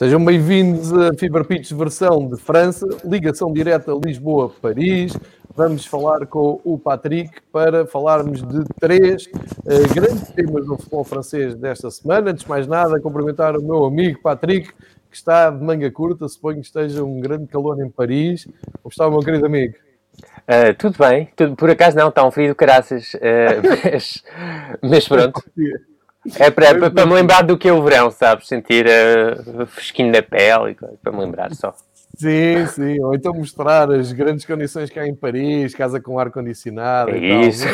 Sejam bem-vindos a Fever Pitch versão de França, ligação direta Lisboa-Paris. Vamos falar com o Patrick para falarmos de três uh, grandes temas do futebol francês desta semana. Antes de mais nada, cumprimentar o meu amigo Patrick, que está de manga curta. Suponho que esteja um grande calor em Paris. Como está, meu querido amigo? Uh, tudo bem, tudo, por acaso não, está um frio de caraças, uh, mas, mas pronto. É para, para, para, me lembrar do que é o verão, sabes? Sentir uh, fresquinho na pele, para me lembrar só. Sim, sim. Ou então mostrar as grandes condições que há em Paris, casa com ar-condicionado. É isso.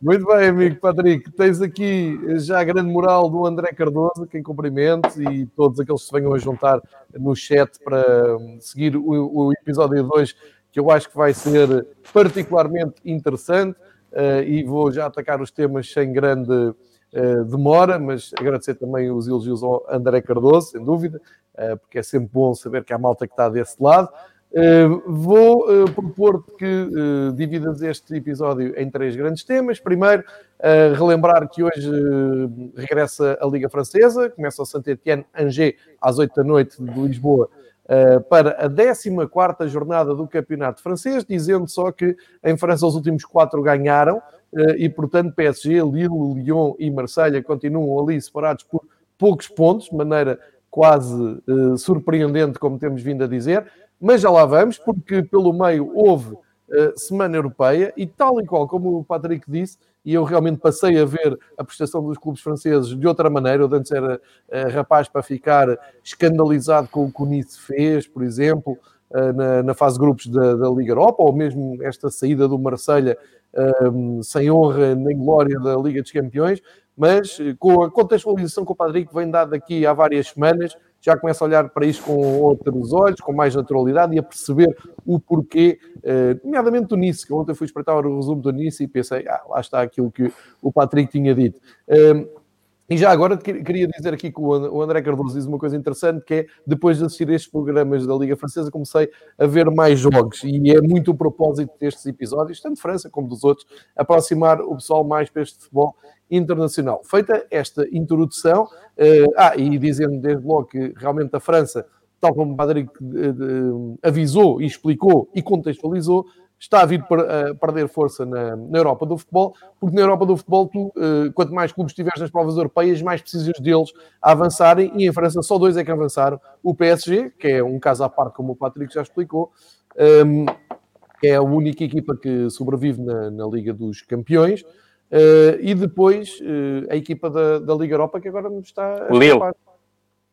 Muito bem, amigo Patrick. Tens aqui já a grande moral do André Cardoso, quem cumprimento, e todos aqueles que se venham a juntar no chat para hum, seguir o, o episódio 2, que eu acho que vai ser particularmente interessante. Uh, e vou já atacar os temas sem grande demora, mas agradecer também os elogios ao André Cardoso, sem dúvida, uh, porque é sempre bom saber que há malta que está desse lado. Uh, vou uh, propor que uh, dividas este episódio em três grandes temas. Primeiro, relembrar que hoje regressa a Liga Francesa, começa o Saint-Étienne Angers às 8 da noite de Lisboa para a 14 jornada do Campeonato Francês, dizendo só que em França os últimos quatro ganharam, eh, e, portanto, PSG, Lille, Lyon e Marselha continuam ali separados por poucos pontos, de maneira quase uh, surpreendente, como temos vindo a dizer, mas já lá vamos, porque pelo meio houve uh, Semana Europeia e, tal e qual como o Patrick disse, e eu realmente passei a ver a prestação dos clubes franceses de outra maneira. Eu antes era uh, rapaz para ficar escandalizado com o que o Nice fez, por exemplo, na, na, fase grupos da, da, Liga Europa, ou mesmo esta saída do Marselha um, sem honra nem glória da Liga dos Campeões, mas eh, com a contextualização que o Patrick vem dado aqui há várias semanas, já começa a olhar para isto com outros olhos, com mais naturalidade e a perceber o porquê, uh, nomeadamente do Nice, que ontem fui espreitar o resumo do Nice e pensei, ah, lá está aquilo que o Patrick tinha dito. E já agora queria dizer aqui que o André Cardoso diz uma coisa interessante, que é, depois de assistir estes programas da Liga Francesa, comecei a ver mais jogos, e é muito o propósito destes episódios, tanto de França como dos outros, aproximar o pessoal mais para este futebol internacional. Feita esta introdução, uh, ah, e dizendo desde logo que realmente a França, tal como o Padre uh, avisou e explicou e contextualizou, está a vir para perder força na, na, Europa do futebol, porque na Europa do futebol, tu, uh, quanto mais clubes tiveres nas provas europeias, mais precisas deles a avançarem, e em França só dois é que avançaram. O PSG, que é um caso à parte, como o Patrick já explicou, um, que é a única equipa que sobrevive na, na Liga dos Campeões, uh, e depois uh, a equipa da, da, Liga Europa, que agora está a Lille.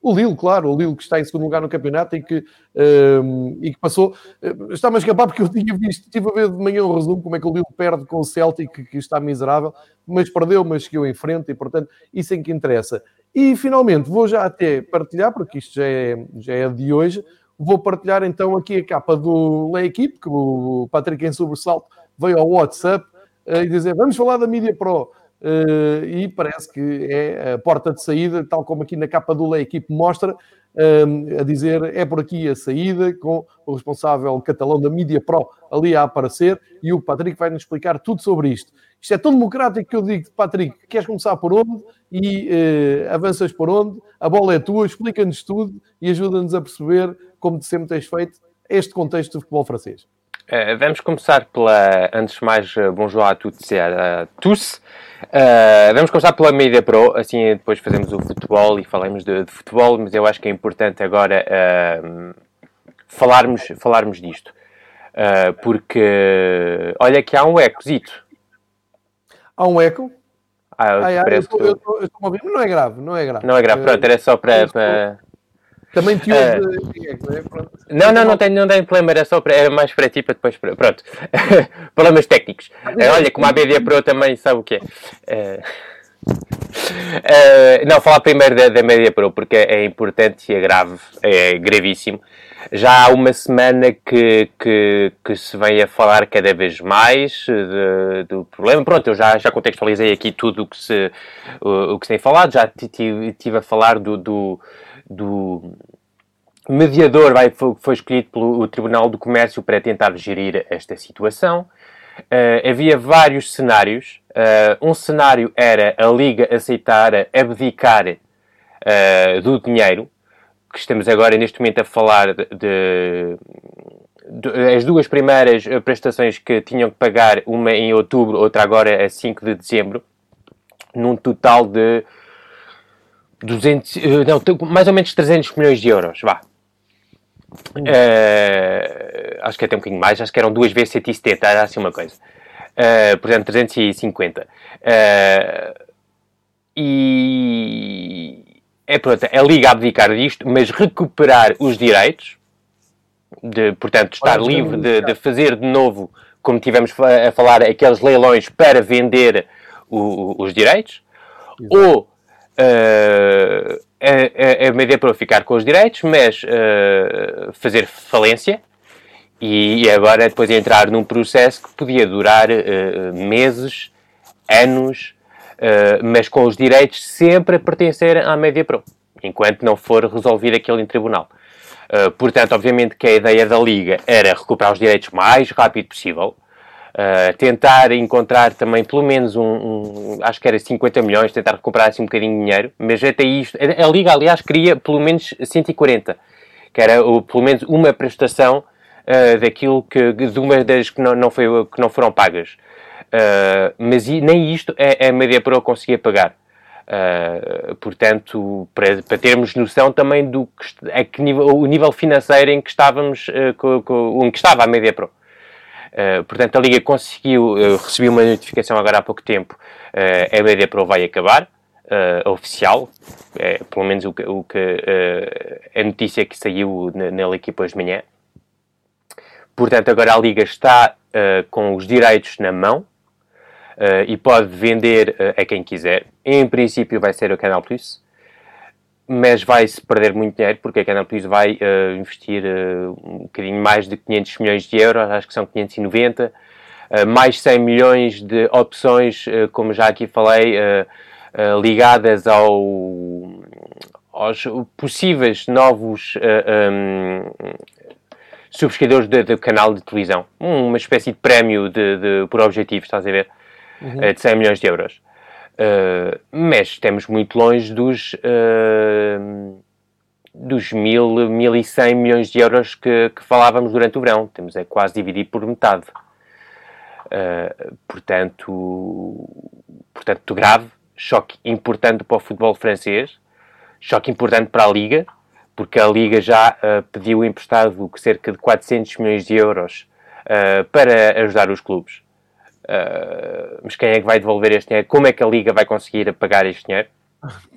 O Lille, claro, o Lille que está em segundo lugar no campeonato e que, um, ehm, e que passou. Uh, Está-me a escapar porque eu tinha visto, estive a ver de manhã o resumo como é que o Lille perde com o Celtic, que, que está miserável, mas perdeu, mas seguiu em frente e, portanto, isso é que interessa. E finalmente, vou já até partilhar, porque isto já é, já é de hoje, vou partilhar então aqui a capa do Le Equipe, que o Patrick em sobressalto veio ao WhatsApp uh, e dizer: vamos falar da Media Pro. Uh, e parece que é a porta de saída, tal como aqui na capa do Lei Equipe mostra, uh, a dizer é por aqui a saída, com o responsável catalão da Mídia Pro ali a aparecer, e o Patrick vai nos explicar tudo sobre isto. Isto é tão democrático que eu digo, Patrick, queres começar por onde e uh, avanças por onde? A bola é tua, explica-nos tudo e ajuda-nos a perceber, como sempre tens feito, este contexto do futebol francês. Uh, vamos começar pela, antes de mais, uh, bonjour à toutes et à tous. Uh, vamos começar pela Media Pro, assim depois fazemos o futebol e falamos de, de futebol, mas eu acho que é importante agora falarmos, falarmos disto. porque, olha que há um ecozito. Há um eco? Ah, eu, ah, eu estou, eu estou, eu estou não é grave, não é grave. Não é grave, pronto, era só para... para também te ouve. Uh, não, não, não tem, não tem problema, era só para, era mais para ti, para depois. Para, pronto. Problemas técnicos. Uh, olha, como a BD Pro também sabe o que é. Uh, não, falar primeiro da, da Media Pro, porque é importante e é grave, é gravíssimo. Já há uma semana que, que, que se vem a falar cada vez mais de, do problema. Pronto, eu já, já contextualizei aqui tudo o que se, o, o que se tem falado, já estive a falar do, do do mediador vai, foi escolhido pelo Tribunal do Comércio para tentar gerir esta situação. Uh, havia vários cenários. Uh, um cenário era a Liga aceitar abdicar uh, do dinheiro que estamos agora neste momento a falar de, de, de, as duas primeiras prestações que tinham que pagar, uma em outubro, outra agora a 5 de dezembro, num total de 200, não, mais ou menos 300 milhões de euros, vá. Uh, acho que é até um bocadinho mais, acho que eram duas vezes 170, era assim uma coisa. Uh, portanto, 350. Uh, e é pronto, a Liga abdicar disto, mas recuperar os direitos, de, portanto, estar Olha, livre de, de, fazer de novo, como tivemos a falar, aqueles leilões para vender o, os direitos, Exato. ou uh, a, a, a Media Pro ficar com os direitos, mas uh, fazer falência e, agora depois entrar num processo que podia durar uh, meses, anos, uh, mas com os direitos sempre a pertencer à Media Pro, enquanto não for resolvido aquilo em tribunal. Portanto, obviamente que a ideia da Liga era recuperar os direitos o mais rápido possível, Uh, tentar encontrar também pelo menos um, um, acho que era 50 milhões, tentar recuperar assim um bocadinho de dinheiro, mas até isto, a, Liga aliás queria pelo menos 140, que era o, pelo menos uma prestação uh, daquilo que, de uma das que não, não, foi, que não foram pagas. Uh, mas nem isto a, a Media Pro conseguia pagar. portanto, para, para, termos noção também do que, a que nível, o nível financeiro em que estávamos, com, com, em que estava a Media Pro. Uh, portanto, a Liga conseguiu, uh, recebi uma notificação agora há pouco tempo, uh, a BD Pro vai acabar, oficial, é, pelo menos o que, o que a notícia que saiu na, na equipa hoje de manhã. Portanto, agora a Liga está com os direitos na mão e pode vender a quem quiser. Em princípio vai ser o Canal Plus mas vai-se perder muito dinheiro porque a Canal Plus vai uh, investir uh, um bocadinho mais de 500 milhões de euros, acho que são 590, uh, eh, mais 100 milhões de opções, como já aqui falei, ligadas ao, aos possíveis novos um, subscritores do canal de televisão. Uma espécie de prémio de, de, por objetivo, estás a ver? Uhum. de 100 milhões de euros. Uh, mas estamos muito longe dos, uh, dos mil, mil e cem milhões de euros que, que, falávamos durante o verão. Temos é quase dividir por metade. Uh, portanto, portanto, grave, choque importante para o futebol francês, choque importante para a Liga, porque a Liga já pediu emprestado cerca de 400 milhões de euros para ajudar os clubes. Uh, mas quem é que vai devolver este dinheiro? Como é que a Liga vai conseguir pagar este dinheiro?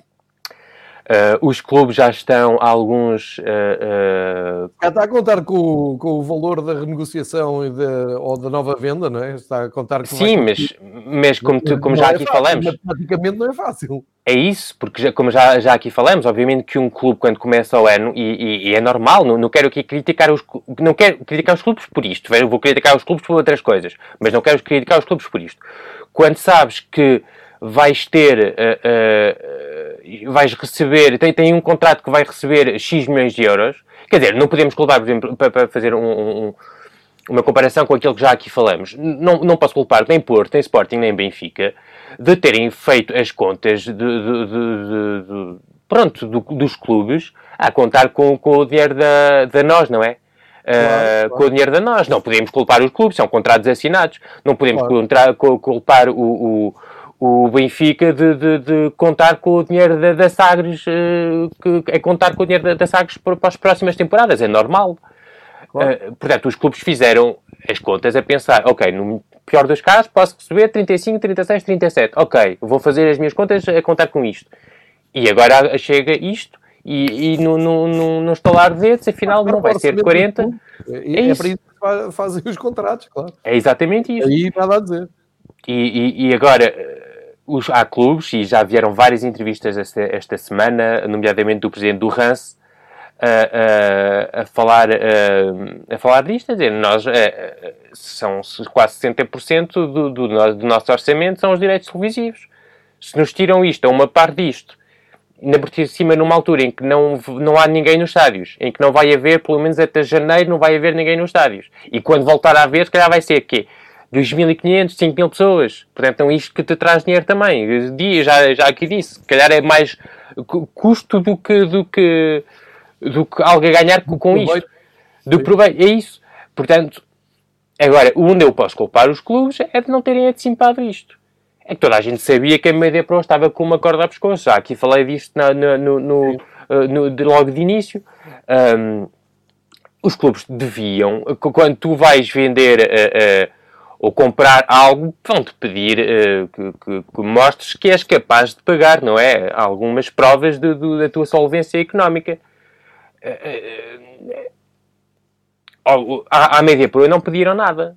Uh, os clubes já estão alguns. Uh, uh... Já está a contar com, com o valor da renegociação e de, ou da nova venda, não é? Está a contar com Sim, mas, mas como, tu, como já é aqui fácil, falamos. Praticamente não é fácil. É isso, porque já, como já, já aqui falamos, obviamente que um clube, quando começa o ano, e, e, e é normal, não, não quero aqui criticar os não quero criticar os clubes por isto, vou criticar os clubes por outras coisas, mas não quero criticar os clubes por isto. Quando sabes que vais ter, uh, vais receber, tem, tem um contrato que vai receber X milhões de euros, quer dizer, não podemos culpar, por exemplo, para, para fazer um, um, uma comparação com aquilo que já aqui falamos, não, não posso culpar nem Porto, nem Sporting, nem Benfica, de terem feito as contas de, de, de, de pronto, do, dos clubes a contar com, com o dinheiro da, da nós, não é? Claro, uh, claro. com o dinheiro da nós. Não podemos culpar os clubes, são contratos assinados. Não podemos claro. culpar o, o, o Benfica de, de, de, contar com o dinheiro da, da Sagres, uh, que é contar com o dinheiro da, da Sagres para, para, as próximas temporadas, é normal. Claro. Uh, portanto, os clubes fizeram as contas a pensar, ok, no pior dos casos posso receber 35, 36, 37, ok, vou fazer as minhas contas a contar com isto. E agora chega isto, e, e no, no, no, no estalar de dedos, afinal não vai ser 40. É, é, é, é para isso que fazem os contratos, claro. É exatamente isso. Aí nada a dizer. E, e, e agora os, há clubes, e já vieram várias entrevistas esta, esta semana, nomeadamente do presidente do Rance, a, a, a, falar, a, a falar disto, a dizer, nós, são quase 60% do, do, do nosso orçamento são os direitos televisivos. Se nos tiram isto, a uma parte disto, ainda por cima numa altura em que não, não há ninguém nos estádios, em que não vai haver, pelo menos até janeiro, não vai haver ninguém nos estádios. E quando voltar a haver, se calhar vai ser quê? 2.500, 5.000 pessoas. Portanto, é isto que te traz dinheiro também. Já, já aqui disse, se calhar é mais custo do que, do que do que algo a ganhar com, com isto. Do proveito. É isso. Portanto, agora, onde eu posso culpar os clubes é de não terem antecipado isto. É que toda a gente sabia que a Media Pro estava com uma corda a pescoço. Já aqui falei disto na, no, no, no, uh, no de, logo de início. Um, os clubes deviam, quando tu vais vender uh, uh, ou comprar algo, vão-te pedir uh, que, que, que, mostres que és capaz de pagar, não é? Algumas provas de, de, da tua solvência económica. à, à média pro não pediram nada.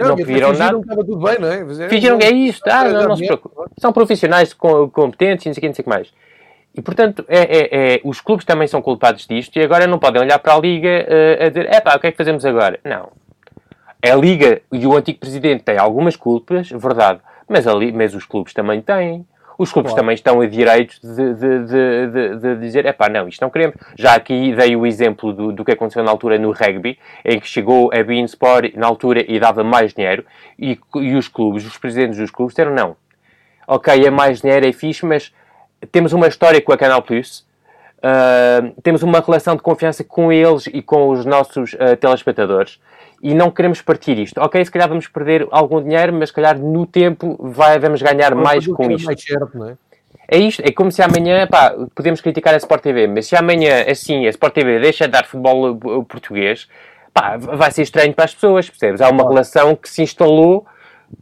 não, não pediram nada. Estava tudo bem, não é? Fingiram que é isto. Ah, não, não se preocupe. São profissionais competentes e não sei o que mais. E, portanto, é, é, é, os clubes também são culpados disto e agora não podem olhar para a Liga uh, a dizer, é pá, o que é que fazemos agora? Não. A Liga e o antigo presidente têm algumas culpas, verdade, mas, mas os clubes também têm. Os clubes claro. também estão a direito de, de, de, de, dizer, é pá, não, isto não queremos. Já aqui dei o exemplo do, do que aconteceu na altura no rugby, em que chegou a Bein Sport na altura e dava mais dinheiro, e, e os clubes, os presidentes dos clubes disseram, não, ok, é mais dinheiro, é fixe, mas temos uma história com a Canal Plus, uh, temos uma relação de confiança com eles e com os nossos uh, telespectadores e não queremos partir isto. Ok, se calhar vamos perder algum dinheiro, mas se calhar no tempo vai, vamos ganhar mais com isto. Mais certo, não é? É isto, é como se amanhã, pá, podemos criticar a Sport TV, mas se amanhã, assim, a Sport TV deixa de dar futebol português, pá, vai ser estranho para as pessoas, percebes? Há uma relação que se instalou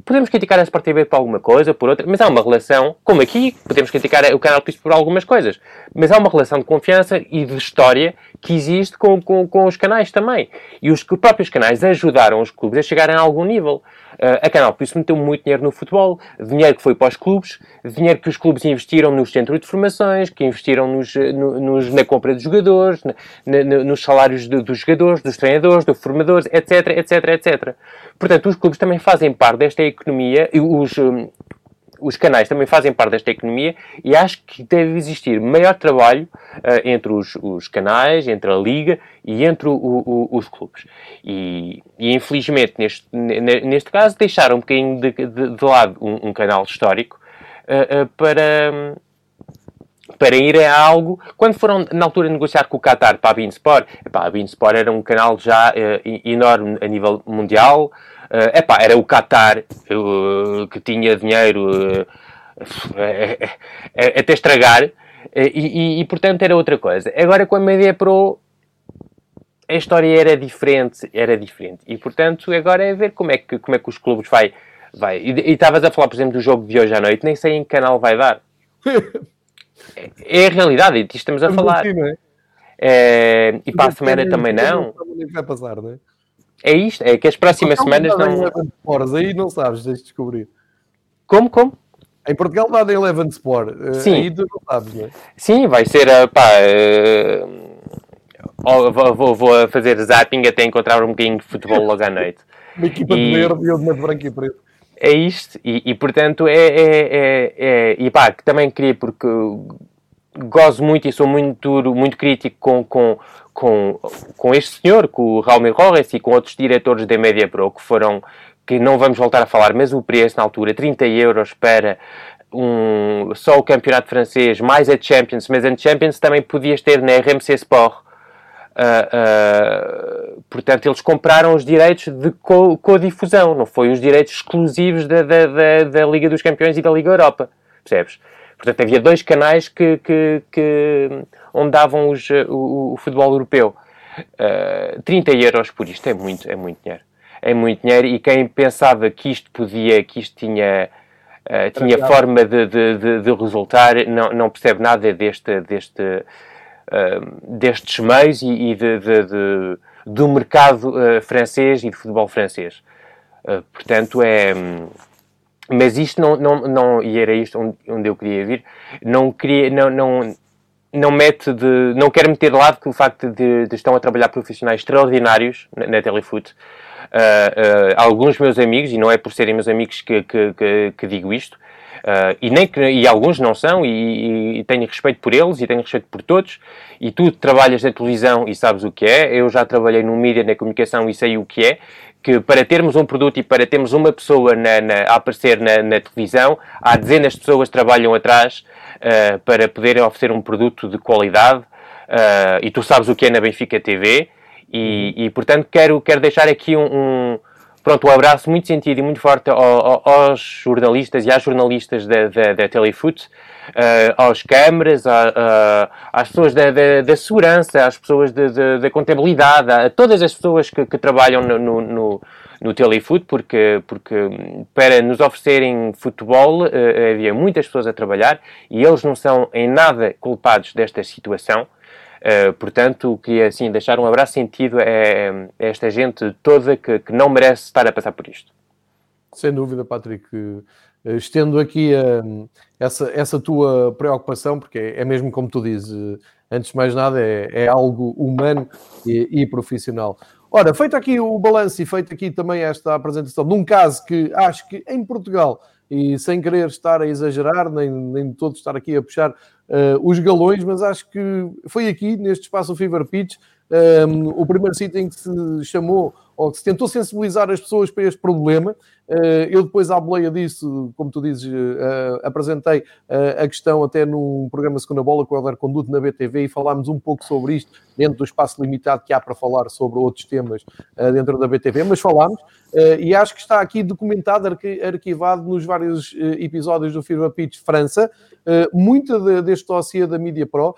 podemos criticar Sport TV por alguma coisa, por outra, mas há uma relação, como aqui, podemos criticar o Canal por algumas coisas, mas há uma relação de confiança e de história que existe com, com, com os canais também. E os próprios canais ajudaram os clubes a chegarem a algum nível. Uh, a Canal Plus meteu muito dinheiro no futebol, dinheiro que foi para os clubes, dinheiro que os clubes investiram nos centros de formações, que investiram nos, no, nos na compra de jogadores, na, na, nos salários de, dos jogadores, dos treinadores, dos formadores, etc, etc, etc. Portanto, os clubes também fazem parte desta economia, e os, um, os canais também fazem parte desta economia e acho que deve existir maior trabalho uh, entre os, os, canais, entre a liga e entre o, o, os clubes. E, e, infelizmente, neste, neste caso, deixaram um bocadinho de, de, de lado um, um, canal histórico uh, uh, para para ir a algo. Quando foram, na altura, negociar com o Qatar para a Beansport, epá, a Beansport era um canal já uh, enorme a nível mundial. Uh, epá, era o Qatar uh, que tinha dinheiro uh, até estragar. E, e, e, portanto, era outra coisa. Agora, com a Media Pro, a história era diferente. Era diferente. E, portanto, agora é ver como é que, como é que os clubes vai... vai. E estavas a falar, por exemplo, do jogo de hoje à noite. Nem sei em que canal vai dar. É, é a realidade, e estamos a falar. Assim, é? É, e para a semana também não. Vai passar, não é? É isto, é que as próximas semanas não. Sports, aí não sabes, deixa de descobrir. Como, como? Em Portugal dá da Eleven Sport. Eh, Sim. Aí tu não sabes, não é? Sim, vai ser, uh, pá, uh, vou, vou fazer zapping até encontrar um bocadinho de futebol logo à noite. Uma equipa e... de verde e outra de branco e preto é isto, e, e portanto é, é, é, é, e pá, também queria porque gozo muito e sou muito, muito crítico com, com, com, com este senhor, com o Raul Rojas e com outros diretores da Media Pro que foram, que não vamos voltar a falar, mas o preço na altura, 30 euros para um, só o campeonato francês, mais a Champions, mas a Champions também podias ter na RMC Sport Uh, uh, portanto, eles compraram os direitos de co-difusão, não foi os direitos exclusivos da, da, da, da, Liga dos Campeões e da Liga Europa, percebes? Portanto, havia dois canais que, que, que onde davam os, o, o, futebol europeu. Uh, 30 euros por isto é muito, é muito dinheiro. É muito dinheiro e quem pensava que isto podia, que isto tinha, uh, tinha forma de, de, de, de, resultar, não, não percebe nada deste, deste, destes meios e, e de, do mercado uh, francês e de futebol francês. Uh, portanto, é. Mas isto não, não, não. E era isto onde, onde eu queria vir. Não queria. Não, não, não mete de. Não quero meter de lado que o facto de, de estão a trabalhar profissionais extraordinários na, na Telefoot. Uh, alguns meus amigos, e não é por serem meus amigos que, que, que, que digo isto, Uh, e, nem que, e alguns não são, e, e, tenho respeito por eles, e tenho respeito por todos, e tu trabalhas na televisão e sabes o que é, eu já trabalhei no mídia, na comunicação e sei o que é, que para termos um produto e para termos uma pessoa na, na, a aparecer na, na, televisão, há dezenas de pessoas que trabalham atrás uh, para poderem oferecer um produto de qualidade, uh, e tu sabes o que é na Benfica TV, e, e portanto quero, quero deixar aqui um, um, pronto, um abraço muito sentido e muito forte ao, aos jornalistas e às jornalistas da, da, da Telefoot, aos câmaras, às pessoas da, da, da, segurança, às pessoas da contabilidade, a todas as pessoas que, que trabalham no, no, no, no Telefoot, porque, porque para nos oferecerem futebol uh, havia muitas pessoas a trabalhar e eles não são em nada culpados desta situação. Uh, portanto, queria assim deixar um abraço sentido a, a esta gente toda que, que, não merece estar a passar por isto. Sem dúvida, Patrick. Eh, estendo aqui uh, essa, essa tua preocupação, porque é, é, mesmo como tu dizes, antes de mais nada, é, é algo humano e, e, profissional. Ora, feito aqui o balanço e feito aqui também esta apresentação de um caso que acho que em Portugal, e sem querer estar a exagerar, nem, nem todo estar aqui a puxar uh, os galões, mas acho que foi aqui, neste espaço Fever Pitch, um, o primeiro sítio em que se chamou ou que se tentou sensibilizar as pessoas para este problema. Uh, eu depois, à boleia disso, como tu dizes, uh, apresentei uh, a questão até num programa Segunda Bola com o Helder Conduto na BTV e falámos um pouco sobre isto dentro do espaço limitado que há para falar sobre outros temas dentro da BTV, mas falámos e acho que está aqui documentado, arquivado nos vários episódios do Firma Pitch França, muita de, deste dossiê da Media Pro,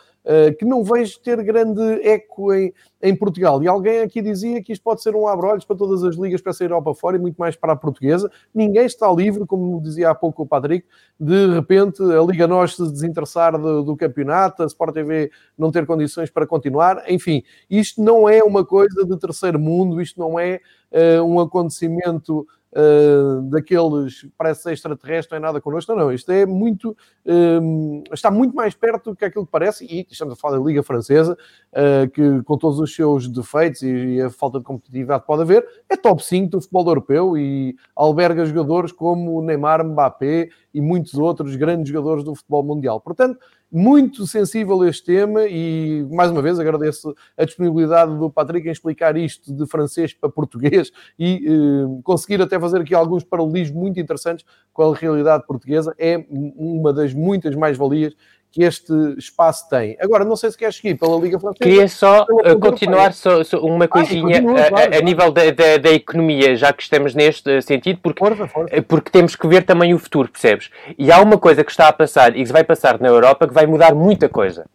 que não vejo ter grande eco em, em Portugal. E alguém aqui dizia que isto pode ser um abrolhos para todas as ligas para sair Europa fora e muito mais para a portuguesa. Ninguém está livre, como dizia há pouco o Patrick, de repente a Liga Nós se desinteressar do, do campeonato, a Sport TV não ter condições para continuar. Enfim, isto não é uma coisa de terceiro mundo, isto não é uh, um acontecimento uh, daqueles parece extraterrestre, não é nada connosco, não, não. Isto é muito, uh, está muito mais perto do que aquilo que parece, e estamos a falar da Liga Francesa, uh, que com todos os seus defeitos e, e, a falta de competitividade que pode haver, é top 5 do futebol europeu e alberga jogadores como Neymar, Mbappé e muitos outros grandes jogadores do futebol mundial. Portanto, muito sensível a este tema e, mais uma vez, agradeço a disponibilidade do Patrick em explicar isto de francês para português e eh, conseguir até fazer aqui alguns paralelismos muito interessantes com a realidade portuguesa. É uma das muitas mais-valias que este espaço tem. Agora, não sei se queres seguir pela Liga Francesa. Queria só uh, continuar só, só, uma coisinha ah, continua, claro, a, a nível da, da, da, economia, já que estamos neste eh, sentido, porque, força, força. Eh, porque temos que ver também o futuro, percebes? E há uma coisa que está a passar e que vai passar na Europa que vai mudar muita coisa.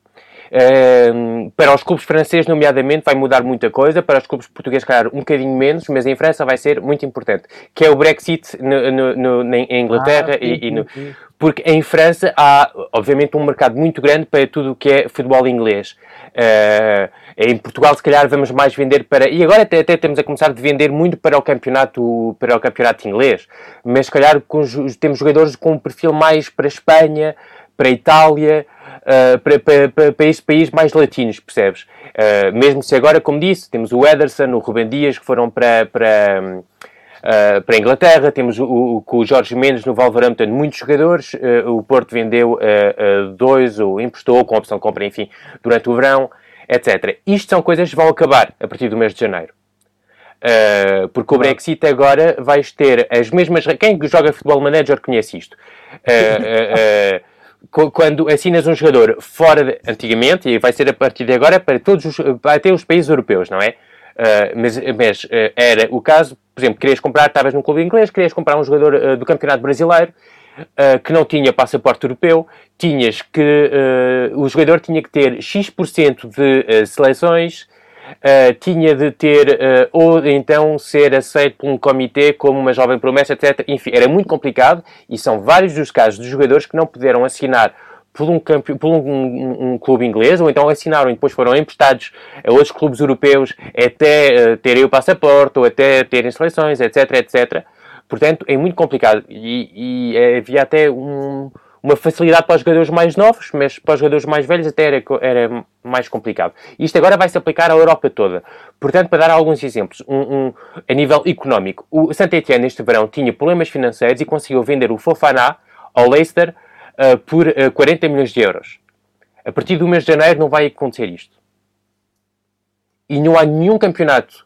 Uh, para os clubes franceses, nomeadamente, vai mudar muita coisa. Para os clubes portugueses, claro, um bocadinho menos, mas em França vai ser muito importante. Que é o Brexit no, no, no, em Inglaterra ah, e, e no, porque em França há, obviamente, um mercado muito grande para tudo o que é futebol inglês. Uh, em Portugal, se calhar, vamos mais vender para. E agora até, até temos a começar a vender muito para o campeonato, para o campeonato inglês. Mas, se calhar, com, temos jogadores com um perfil mais para a Espanha, para a Itália, uh, para, para, para, estes países mais latinos, percebes? Uh, mesmo se agora, como disse, temos o Ederson, o Ruben Dias, que foram para. para Uh, para a Inglaterra, temos o, o, com o Jorge Mendes no Wolverhampton muitos jogadores, uh, o Porto vendeu uh, dois, ou emprestou com opção de compra, enfim, durante o verão, etc. Isto são coisas que vão acabar a partir do mês de janeiro. porque o Brexit agora vais ter as mesmas... Quem joga futebol manager conhece isto. Quando assinas um jogador fora, de, antigamente, e vai ser a partir de agora para todos os, até os países europeus, não é? Uh, mas, mas uh, era o caso, por exemplo, querias comprar, estavas num clube inglês, querias comprar um jogador uh, do Campeonato Brasileiro que não tinha passaporte europeu, tinhas que o jogador tinha que ter X% de seleções, tinha de ter, ou então ser aceito por um comitê como uma jovem promessa, etc. Enfim, era muito complicado e são vários os casos de jogadores que não puderam assinar por um, por um, um, um, clube inglês, ou então assinaram e depois foram emprestados a outros clubes europeus até uh, terem o passaporte, ou até terem seleções, etc, etc. Portanto, é muito complicado. E, e eh, havia até um, uma facilidade para os jogadores mais novos, mas para os jogadores mais velhos até era, era mais complicado. Isto agora vai se aplicar à Europa toda. Portanto, para dar alguns exemplos, um, um, a nível económico, o Saint-Etienne este verão tinha problemas financeiros e conseguiu vender o Fofana ao Leicester uh, por uh, eh, 40 milhões de euros. A partir do mês de janeiro não vai acontecer isto. E não há nenhum campeonato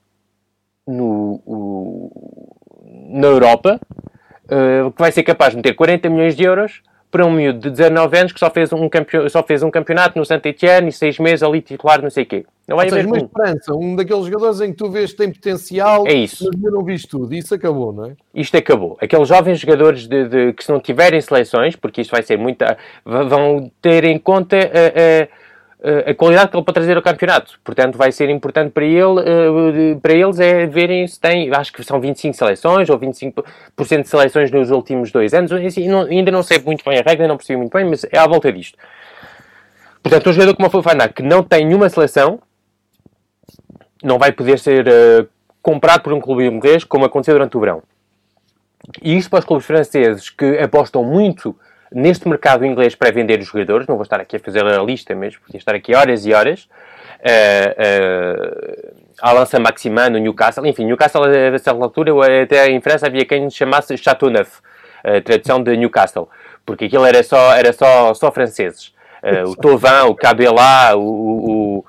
no, o, na Europa uh, que vai ser capaz de meter 40 milhões de euros para um miúdo de 19 anos que só fez um, campeon só fez um campeonato no Saint-Etienne e seis meses ali titular, não sei o quê. Não vai haver uma esperança, um daqueles jogadores em que tu vês que tem potencial, é isso. mas não viste tudo. Isso acabou, não é? Isto acabou. Aqueles jovens jogadores de, de, que se não tiverem seleções, porque isto vai ser muita... vão ter em conta... Uh, uh, a qualidade que ele pode trazer ao campeonato. Portanto, vai ser importante para, ele, para eles é verem se tem, acho que são 25 seleções ou 25% de seleções nos últimos dois anos. Assim, ainda não sei muito bem a regra, não percebi muito bem, mas é à volta disto. Portanto, um jogador como o Fofana, que não tem nenhuma seleção, não vai poder ser uh, comprado por um clube inglês, como aconteceu durante o verão. E isto para os clubes franceses que apostam muito neste mercado inglês para vender os jogadores, não vou estar aqui a fazer a lista mesmo, podia estar aqui horas e horas, uh, uh, Alan Saint-Maximin no Newcastle, enfim, Newcastle a certa altura, até em França havia quem chamasse Chateauneuf, uh, tradução de Newcastle, porque aquilo era só, era só, só franceses. Uh, o Tauvin, o Cabela, o, o,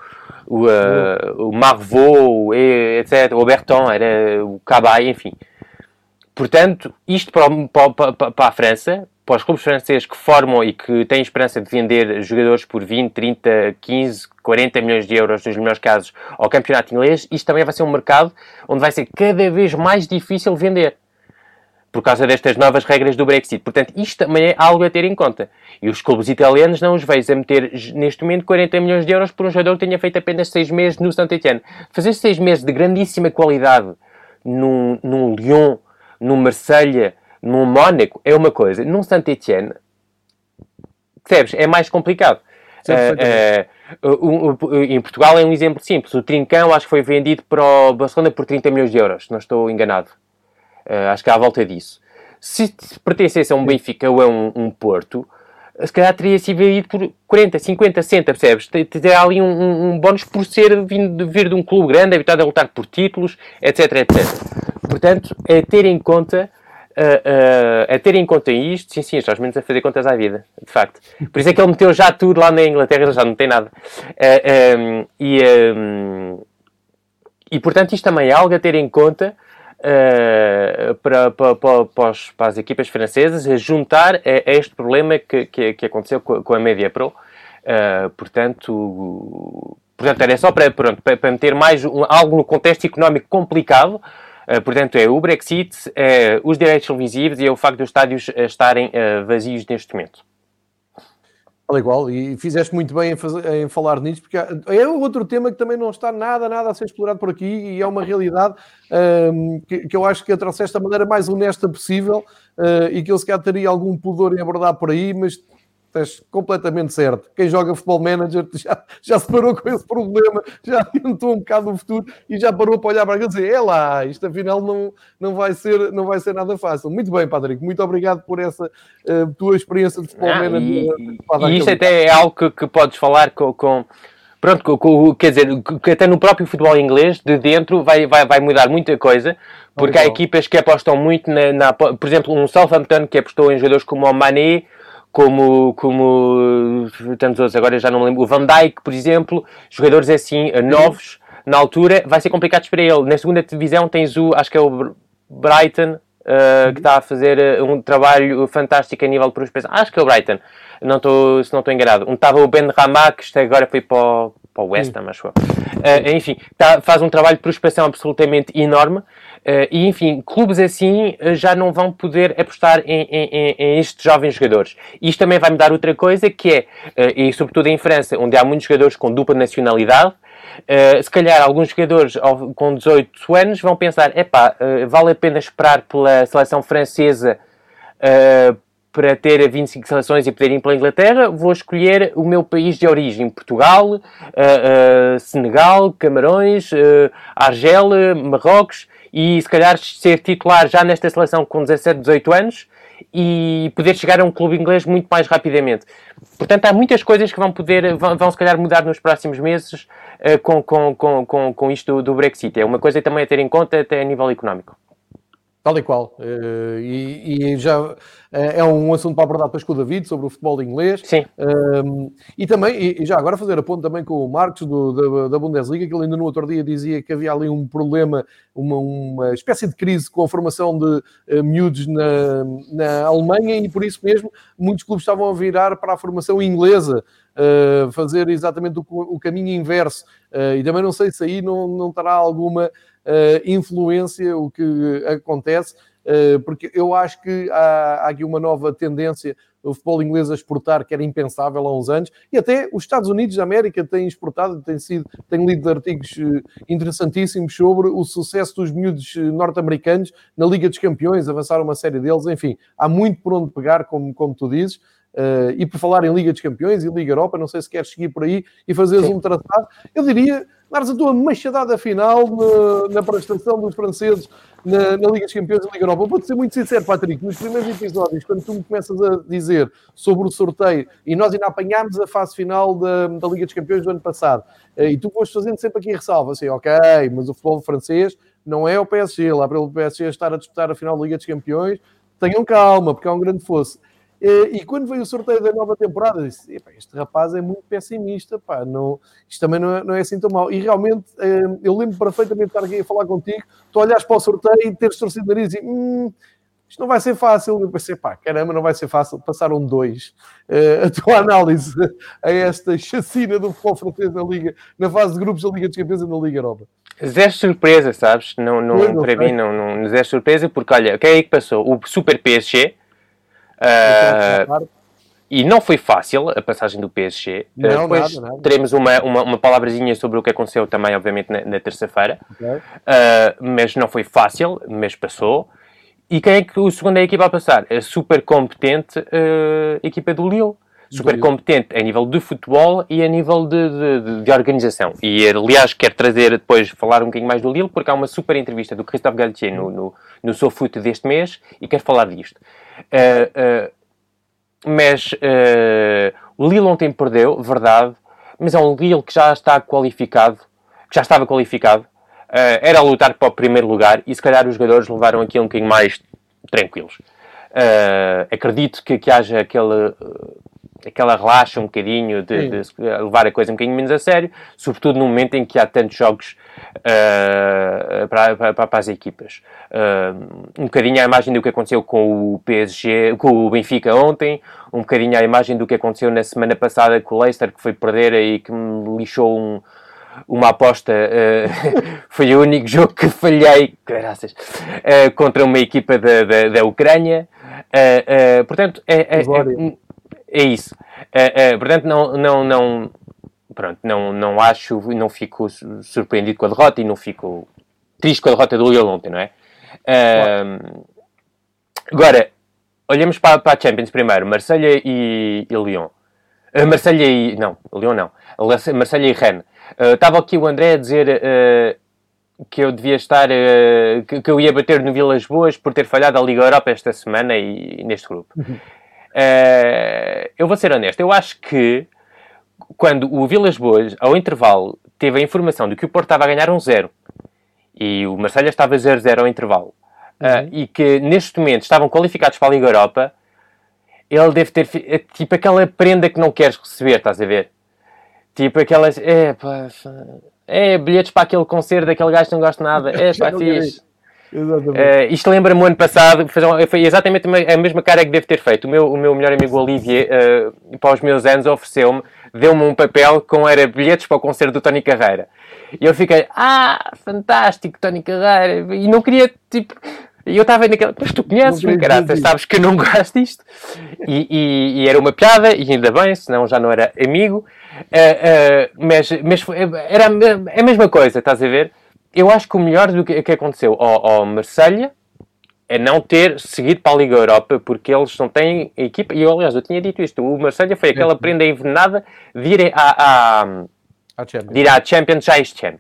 o, uh, o Marvaux, etc., o Berton, era o Cabaye, enfim. Portanto, isto para, para, para, a França, para os clubes franceses que formam e que têm esperança de vender jogadores por 20, 30, 15, 40 milhões de euros, nos melhores casos, ao campeonato inglês, isto também vai ser um mercado onde vai ser cada vez mais difícil vender. Por causa destas novas regras do Brexit. Portanto, isto também é algo a ter em conta. E os clubes italianos não os vejo a meter, neste momento, 40 milhões de euros por um jogador que tenha feito apenas 6 meses no Saint-Etienne. Fazer 6 meses de grandíssima qualidade num, num Lyon, num Marselha, num Mónaco é uma coisa, num Saint-Etienne, percebes? É mais complicado. Uh, uh, uh, em Portugal é um exemplo simples. O Trincão acho que foi vendido para o Barcelona por 30 milhões de euros, não estou enganado. Eh, acho que é à volta disso. Se pertencesse a um Benfica ou a um, um Porto, se calhar teria sido vendido por 40, 50, 60, percebes? Teria ali um, um, bónus por ser vindo, vir de um clube grande, habituado a lutar por títulos, etc, etc. Portanto, é ter em conta a, a, a, ter em conta isto, sim, sim, estás menos a fazer contas à vida, de facto. Por isso é que ele meteu já tudo lá na Inglaterra, já não tem nada. Uh, um, e, um, e, portanto, isto também é algo a ter em conta uh, para, para, para, os, para, as equipas francesas, a juntar a, a este problema que, que, que aconteceu com, com, a Media Pro. Uh, portanto, portanto, era só para, pronto, para, meter mais um, algo no contexto económico complicado eh, portanto, é o Brexit, é os direitos televisivos e é o facto dos estádios eh, estarem vazios neste momento. Olha, igual, e fizeste muito bem em, fazer, em, falar nisto, porque é outro tema que também não está nada, nada a ser explorado por aqui e é uma realidade um, ehm, que, que, eu acho que a trouxeste da maneira mais honesta possível uh, e que eu se calhar teria algum pudor em abordar por aí, mas estás completamente certo. Quem joga futebol manager já, já se parou com esse problema, já adiantou um bocado o futuro e já parou para olhar para aquilo e dizer: é lá, isto afinal não, não, vai ser, não vai ser nada fácil. Muito bem, Patrick, muito obrigado por essa uh, tua experiência de futebol ah, manager. E, e isto até é algo que, que podes falar com, com pronto, quer dizer, que até no próprio futebol inglês, de dentro, vai, vai, vai mudar muita coisa, porque há equipas que apostam muito na, na, por exemplo, um Southampton que apostou em jogadores como o Mané, como, como tantos outros, agora já não me lembro, o Van Dijk, por exemplo, jogadores assim, eh, novos, na altura, vai ser complicado para ele. Na segunda divisão tens o, acho que é o Brighton, uh, que está a fazer eh, um trabalho fantástico a nível de prospecção. Acho que é o Brighton, não estou, se não estou enganado. Um estava o Ben Rama, que agora foi para o, para o West Ham, acho eu. Uh, enfim, tá, faz um trabalho de prospecção absolutamente enorme. Uh, e, enfim, clubes assim uh, já não vão poder apostar em, em, em, estes jovens jogadores. Isto também vai mudar outra coisa, que é, uh, e sobretudo em França, onde há muitos jogadores com dupla nacionalidade, se calhar alguns jogadores com 18 anos vão pensar, epá, vale a pena esperar pela seleção francesa para ter 25 seleções e poder ir para a Inglaterra, vou escolher o meu país de origem, Portugal, Senegal, Camarões, Argélia, Marrocos, e se calhar ser titular já nesta seleção com 17, 18 anos e poder chegar a um clube inglês muito mais rapidamente. Portanto, há muitas coisas que vão poder, vão, vão se calhar mudar nos próximos meses uh, com, com, com, com, isto do, do Brexit. É uma coisa também a ter em conta até a nível económico. Tal e qual. Uh, e, e, já uh, é um assunto para abordar depois com o David sobre o futebol inglês. Sim. Uh, e também, e, já agora fazer a ponto também com o Marcos do, da, da, Bundesliga, que ele ainda no outro dia dizia que havia ali um problema, uma, uma espécie de crise com a formação de uh, miúdos na, na Alemanha e por isso mesmo muitos clubes estavam a virar para a formação inglesa. fazer exatamente o, o caminho inverso. e também não sei se aí não, não terá alguma influência o que acontece, uh, porque eu acho que há, há, aqui uma nova tendência o futebol inglês a exportar, que era impensável há uns anos, e até os Estados Unidos da América têm exportado, têm, sido, têm lido artigos uh, interessantíssimos sobre o sucesso dos miúdos norte-americanos na Liga dos Campeões, avançaram uma série deles, enfim, há muito por onde pegar, como, como tu dizes. Uh, e por falar em Liga dos Campeões e Liga Europa, não sei se queres seguir por aí e fazeres Sim. um tratado, eu diria dares a tua machadada final na, na prestação dos franceses na, na, Liga dos Campeões e Liga Europa. Vou-te ser muito sincero, Patrick, nos primeiros episódios, quando tu me começas a dizer sobre o sorteio, e nós ainda apanhámos a fase final da, da Liga dos Campeões do ano passado, eh, e tu foste fazendo sempre aqui ressalva, assim, ok, mas o futebol francês não é o PSG, lá para o PSG estar a disputar a final da Liga dos Campeões, tenham calma, porque há um grande fosse. E quando veio o sorteio da nova temporada, disse: este rapaz é muito pessimista, pá, não, isto também não é, não é assim tão mal. E realmente, eh, eu lembro perfeitamente de estar aqui a falar contigo, tu olhares para o sorteio e teres torcido o nariz e hum, isto não vai ser fácil. Eu pensei, pá, caramba, não vai ser fácil. Passaram dois. Uh, a tua análise a esta chacina do futebol francês na Liga, na fase de grupos da Liga dos Campeões e na Liga Europa. Zero surpresa, sabes? Não, não, não para mim, não, não, zero surpresa, porque olha, o que é que passou? O Super PSG Uh, e não foi fácil a passagem do PSG. Não, uh, depois nada, nada. teremos uma, uma, uma palavrazinha sobre o que aconteceu também, obviamente, na, na terça-feira. Okay. Uh, mas não foi fácil, mas passou. E quem é que o segundo é a equipa a passar? A super competente equipa do Lille. Super competente a nível de futebol e a nível de, de, de, organização. E, aliás, quero trazer depois, falar um bocadinho mais do Lille, porque há uma super entrevista do Christophe Galtier no, no, no SoFoot deste mês e quero falar disto. Uh, uh, mas uh, o Lille ontem perdeu, verdade, mas é um Lille que já está qualificado, que já estava qualificado, era a lutar para o primeiro lugar e se calhar os jogadores levaram aqui um bocadinho mais tranquilos. acredito que, que haja aquele aquela relaxa um bocadinho de, de, levar a coisa um bocadinho menos a sério, sobretudo no momento em que há tantos jogos uh, para, para, para, as equipas. Uh, um bocadinho a imagem do que aconteceu com o PSG, com o Benfica ontem, um bocadinho a imagem do que aconteceu na semana passada com o Leicester, que foi perder e que me lixou um, uma aposta. Uh, foi o único jogo que falhei, graças, contra uma equipa da, da, da Ucrânia. portanto, é, é, é é isso. Uh, uh, portanto, não, não, não, pronto, não, não acho, não fico surpreendido com a derrota e não fico triste com a derrota do Lille ontem, não é? Uh, agora, olhamos para, para, a Champions primeiro, Marselha e, e Lyon. Uh, Marselha e... não, Lyon não. Marselha e Rennes. Uh, estava aqui o André a dizer uh, que eu devia estar... Que, eu ia bater no Vilas Boas por ter falhado a Liga Europa esta semana e, e neste grupo. Uh, eu vou ser honesto, eu acho que quando o Vilas Boas, ao intervalo, teve a informação de que o Porto estava a ganhar um zero e o Marselha estava 0-0 ao intervalo uh, e que neste momento estavam qualificados para a Liga Europa, ele deve ter é tipo aquela prenda que não queres receber, estás a ver? Tipo aquelas, é pá, é bilhetes para aquele concerto daquele gajo que não gosta nada, é pá, fixe. Uh, isto lembra-me o ano passado, foi exatamente a mesma cara que devo ter feito. O meu, o meu melhor amigo Olivier, uh, para os meus anos, ofereceu-me, deu-me um papel com era bilhetes para o concerto do Tony Carreira. E eu fiquei, ah, fantástico, Tony Carreira. E não queria, tipo. E eu estava naquela, mas tu conheces-me, caraças, sabes que eu não gosto disto. E, e, e, era uma piada, e ainda bem, senão já não era amigo. Uh, mas mas foi, era a mesma coisa, estás a ver? Eu acho que o melhor do que, que aconteceu ao, ao Marselha é não ter seguido para a Liga Europa, porque eles não têm equipa. E eu, aliás, eu tinha dito isto: o Marselha foi aquela prenda envenenada de ir à, à, de ir à Champions já este ano.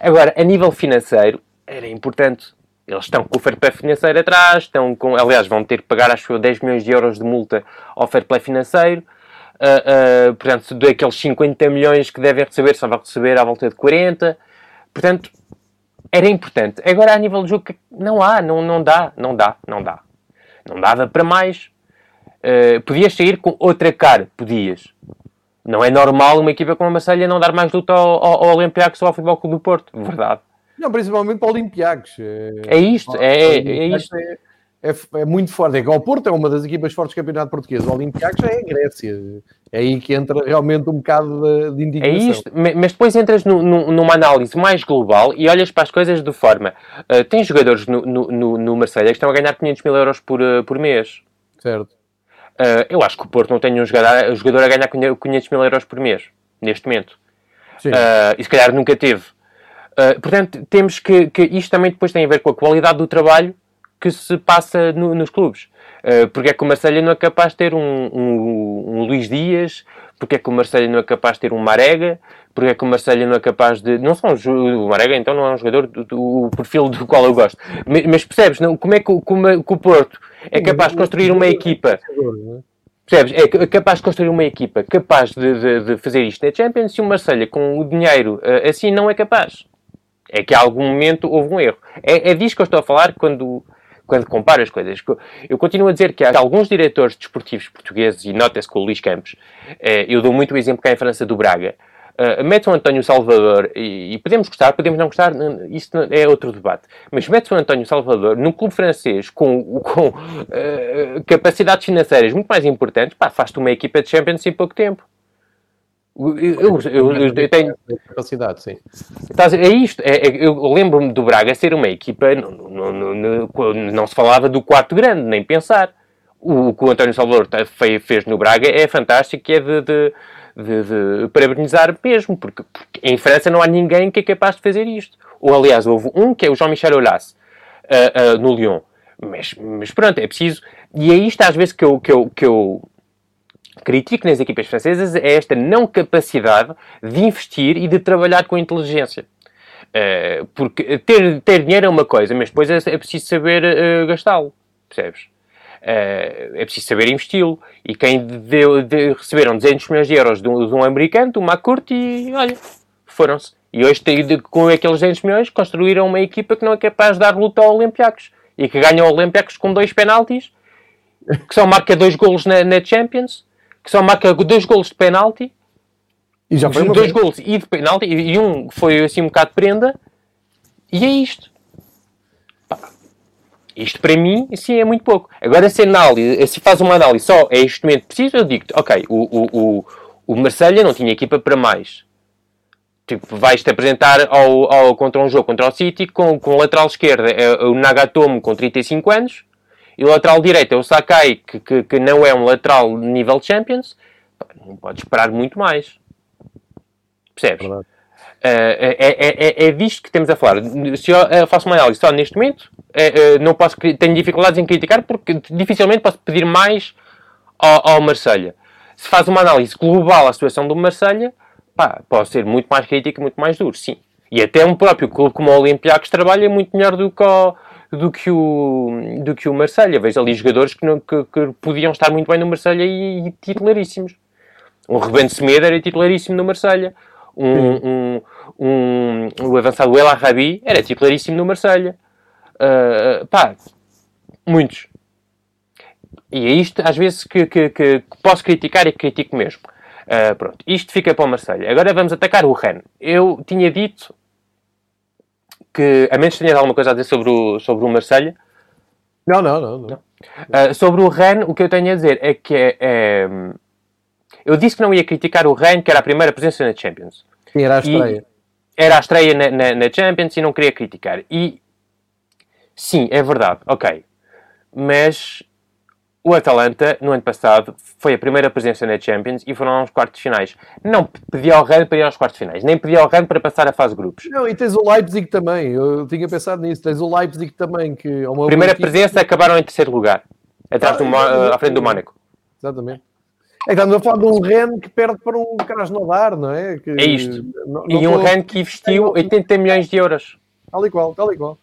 Agora, a nível financeiro, era importante. Eles estão com o fair play financeiro atrás, estão com, aliás, vão ter que pagar, acho eu, 10 milhões de euros de multa ao fair play financeiro. Uh, uh, portanto, daqueles 50 milhões que devem receber, só vão receber à volta de 40. Portanto, era importante. Agora, a nível de jogo, não há, não, não dá, não dá, não dá. Não dava para mais. Uh, podias sair com outra cara, podias. Não é normal uma equipa como a Marselha não dar mais luta ao, ao, ao Olympiacos ou ao Futebol Clube do Porto, verdade. Não, principalmente para o Olympiacos. É, é isto, é, é, é isto. É, é, é, muito forte. É que o Porto é uma das equipas fortes do campeonato português. O Olympiacos é a Grécia. É aí que entra realmente um bocado de, de é indignação. É isto, mas depois entras no, no, numa análise mais global e olhas para as coisas de forma... Uh, tem jogadores no, no, no Marseille que estão a ganhar 500 mil euros por, uh, por mês. Certo. Uh, eu acho que o Porto não tem um jogador, um jogador a ganhar 500 mil euros por mês, neste momento. Sim. Uh, e se calhar nunca teve. Portanto, temos que, que isto também depois tem a ver com a qualidade do trabalho que se passa no, nos clubes. Uh, porque é que o Marselha não é capaz de ter um, um, um Luís Dias, porque é que o Marselha não é capaz de ter um Marega, porque é que o Marselha não é capaz de. Não são o Marega, então não é um jogador do, do perfil do qual eu gosto. Mas, mas percebes, não, como é que, como, é que o Porto é capaz de construir uma equipa. Percebes? É capaz de construir uma equipa capaz de, de, de fazer isto na Champions e o Marselha com o dinheiro uh, assim não é capaz. É que a algum momento houve um erro. É, é disso que eu estou a falar quando, quando comparo as coisas. Eu continuo a dizer que há alguns diretores desportivos portugueses, e nota-se com o Luís Campos, uh, eu dou muito o exemplo cá em França do Braga, Uh, mete o António Salvador, e, e, podemos gostar, podemos não gostar, isso é outro debate, mas mete o António Salvador num clube francês com, com uh, capacidades financeiras muito mais importantes, pá, faz-te uma equipa de Champions em pouco tempo. Eu, eu, eu, tenho capacidade, sim. É isto. É, é, eu lembro-me do Braga ser uma equipa. Não, não, não, não, se falava do quarto grande, nem pensar. O, que o António Salvador fez no Braga é fantástico, é de, de de, de parabenizar mesmo, porque, porque, em França não há ninguém que é capaz de fazer isto. Ou, aliás, houve um que é o Jean-Michel Aulas, uh, uh, no Lyon. Mas, mas pronto, é preciso. E é isto às vezes que eu, que eu, que eu critico nas equipas francesas, é esta não capacidade de investir e de trabalhar com inteligência. Uh, porque ter, ter dinheiro é uma coisa, mas depois é, é preciso saber uh, gastá-lo, percebes? Uh, é preciso saber investi-lo. E quem deu, de, receberam 200 milhões de euros de um, de um americano, de uma curte, e olha, foram-se. E hoje, com aqueles 200 milhões, construíram uma equipa que não é capaz de dar luta ao Olympiacos. E que ganham o Olympiacos com dois penaltis, que só marca dois golos na, na Champions, que só marca dois golos de penalti. E já foi dois golos e de penalti, e um foi assim um bocado de prenda. E é isto. Isto para mim, sim, é muito pouco. Agora, se, análise, se faz uma análise só é este momento preciso, eu digo ok, o, o, o, o Marselha não tinha equipa para mais. Tipo, vais-te apresentar ao, ao, contra um jogo contra o City com, com lateral esquerdo é o Nagatomo com 35 anos e o lateral direito é o Sakai, que, que, que não é um lateral nível Champions. Não podes esperar muito mais. Percebes? Verdade. É, é, é, é, disto que temos a falar. Se eu faço uma análise só neste momento, não posso, tenho dificuldades em criticar porque dificilmente posso pedir mais ao, ao Marselha. Se faz uma análise global à situação do Marselha, pá, pode ser muito mais crítico e muito mais duro, sim. E até um próprio clube como o Olympiacos trabalha muito melhor do que o, do que o, do que o Marselha. Vejo ali jogadores que, não, que, que podiam estar muito bem no Marselha e, e titularíssimos. O Rebento Semedo era titularíssimo no Marselha um, um, um, o avançado El Arabi era titularíssimo no Marselha. Uh, pá, muitos. E é isto, às vezes, que, que, que posso criticar e que critico mesmo. Uh, pronto, isto fica para o Marselha. Agora vamos atacar o Ren. Eu tinha dito que, a menos que tenhas alguma coisa a dizer sobre o, sobre o Marselha. Não, não, não. não. Uh, sobre o Ren, o que eu tenho a dizer é que é, é eu disse que não ia criticar o Reino, que era a primeira presença na Champions. Sim, era a estreia. E era a estreia na, na, na, Champions e não queria criticar. E sim, é verdade, ok. Mas o Atalanta, no ano passado, foi a primeira presença na Champions e foram aos quartos finais. Não pedia ao Reino para ir aos quartos finais, nem pedia ao Reino para passar a fase grupos. Não, e tens o Leipzig também. Eu tinha pensado nisso. Tens o Leipzig também. que é uma Primeira presença, acabaram em terceiro lugar, atrás ah, do, à frente do Mónaco. Exatamente. É que estamos a falar de um Ren que perde para um Krasnodar, não é? Que, é isto. Não, não e um Ren que investiu 80 milhões de euros. Tal e qual, tal e qual.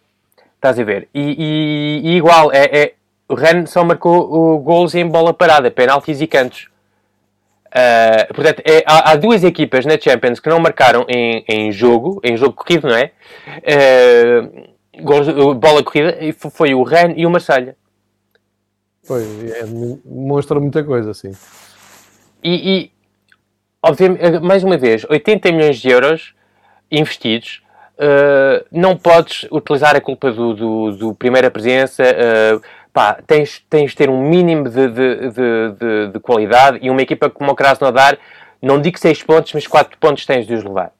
Estás a ver? E, e, e igual, é, é, o Ren só marcou o, gols em bola parada, penaltis e cantos. Uh, portanto, é, há, há, duas equipas na Champions que não marcaram em, em jogo, em jogo corrido, não é? Uh, bola corrida, foi o Rennes e o Marselha. Foi, é, mostra muita coisa, sim. E, e, obviamente, mais uma vez, 80 milhões de euros investidos, uh, não podes utilizar a culpa do, do, do primeira presença, uh, pá, tens, tens de ter um mínimo de, de, de, de, qualidade e uma equipa como o Krasnodar, não digo 6 pontos, mas 4 pontos tens de os levar.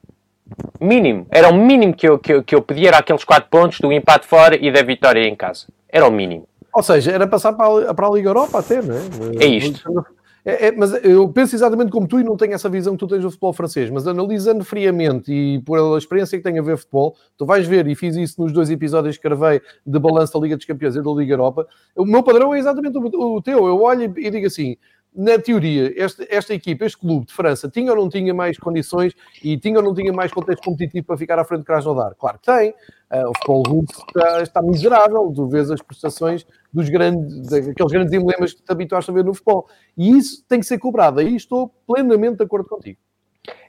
Mínimo. Era o mínimo que eu, que eu, que eu pedia, era aqueles 4 pontos do empate fora e da vitória em casa. Era o mínimo. Ou seja, era passar para a, para a Liga Europa até, não é? É isto. É, é, mas eu penso exatamente como tu e não tenho essa visão que tu tens do futebol francês, mas analisando friamente e pela experiência que tenho a ver futebol, tu vais ver, e fiz isso nos dois episódios que gravei de balanço da Liga dos Campeões e da Liga Europa, o meu padrão é exatamente o, o teu. Eu olho e digo assim: na teoria, esta, esta equipa, este clube de França, tinha ou não tinha mais condições e tinha ou não tinha mais contexto competitivo para ficar à frente de Krasnodar? Claro que tem. Uh, o futebol russo está, está, miserável. Tu vês as prestações dos grandes, daqueles grandes emblemas que te habituaste a ver no futebol. E isso tem que ser cobrado. Aí estou plenamente de acordo contigo.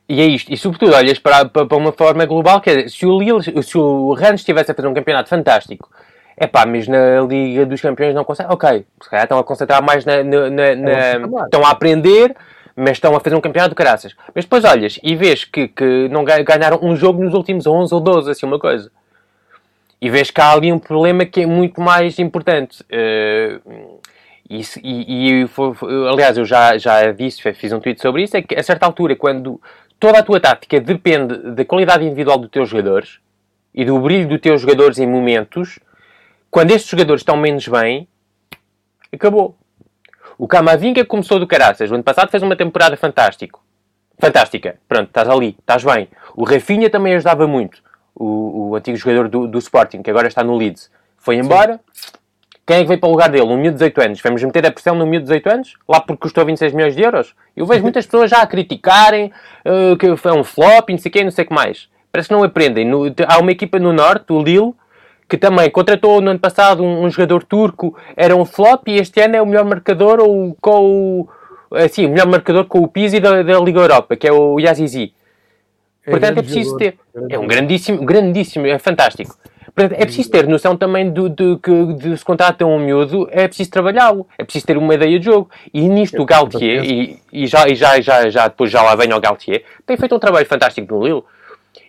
E é isto. E sobretudo, olhas para, para, uma forma global, que é, se o Lille, se o Rennes estivesse a fazer um campeonato fantástico é pá, mas na Liga dos Campeões não consegue. Ok, se calhar estão a concentrar mais na. na, na, na estão a aprender, mas estão a fazer um campeonato de caraças. Mas depois olhas e vês que, que não ganharam um jogo nos últimos 11 ou 12, assim, uma coisa. E vês que há ali um problema que é muito mais importante. Uh, e, e, e foi, foi, aliás, eu já, já disse, fiz um tweet sobre isso, é que a certa altura, quando toda a tua tática depende da qualidade individual dos teus jogadores e do brilho dos teus jogadores em momentos, quando estes jogadores estão menos bem, acabou. O Camavinga começou do caraças. O ano passado fez uma temporada fantástico. fantástica. Pronto, estás ali, estás bem. O Rafinha também ajudava muito. O, o antigo jogador do, do, Sporting, que agora está no Leeds. Foi embora. Sim. Quem é que veio para o lugar dele? Um miúdo de 18 anos. Vamos meter a pressão no miúdo de 18 anos? Lá porque custou 26 milhões de euros? Eu vejo muitas pessoas já a criticarem uh, que foi um flop e não sei o que, não sei o que mais. Parece que não aprendem. No, há uma equipa no Norte, o Lille, que também contratou no ano passado um, um, jogador turco, era um flop e este ano é o melhor marcador ou com o, assim, o melhor marcador com o Pizzi da, da Liga Europa, que é o Yazizi. É Portanto, é preciso ter. É um grandíssimo, grandíssimo, é fantástico. Portanto, é preciso ter noção também do, do, que de se contrata um miúdo, é preciso trabalhá-lo, é preciso ter uma ideia de jogo. E nisto o Galtier, e, e, já, e já, já, já depois já lá vem o Galtier, tem feito um trabalho fantástico no Lille.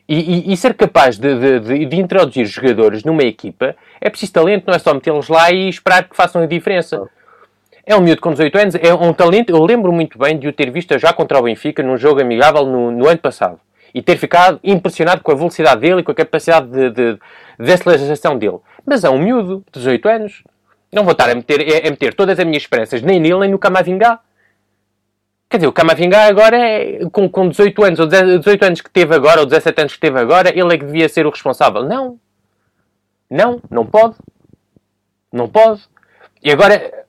E, e, e, ser capaz de, de, de, introduzir jogadores numa equipa é preciso talento, não é só metê-los lá e esperar que façam a diferença. É um miúdo com 18 anos, é um talento. Eu lembro muito bem de o ter visto já contra o Benfica num jogo amigável no, no ano passado e ter ficado impressionado com a velocidade dele e com a capacidade de, de, de aceleração dele. Mas é um miúdo de 18 anos. Não vou estar a meter, a meter todas as minhas esperanças nem nele nem no Camavinga. Quer dizer, o Camavinga agora, é, com, com 18 anos, ou 18 anos que teve agora, ou 17 anos que teve agora, ele é que devia ser o responsável. Não. Não, não pode. Não pode. E agora,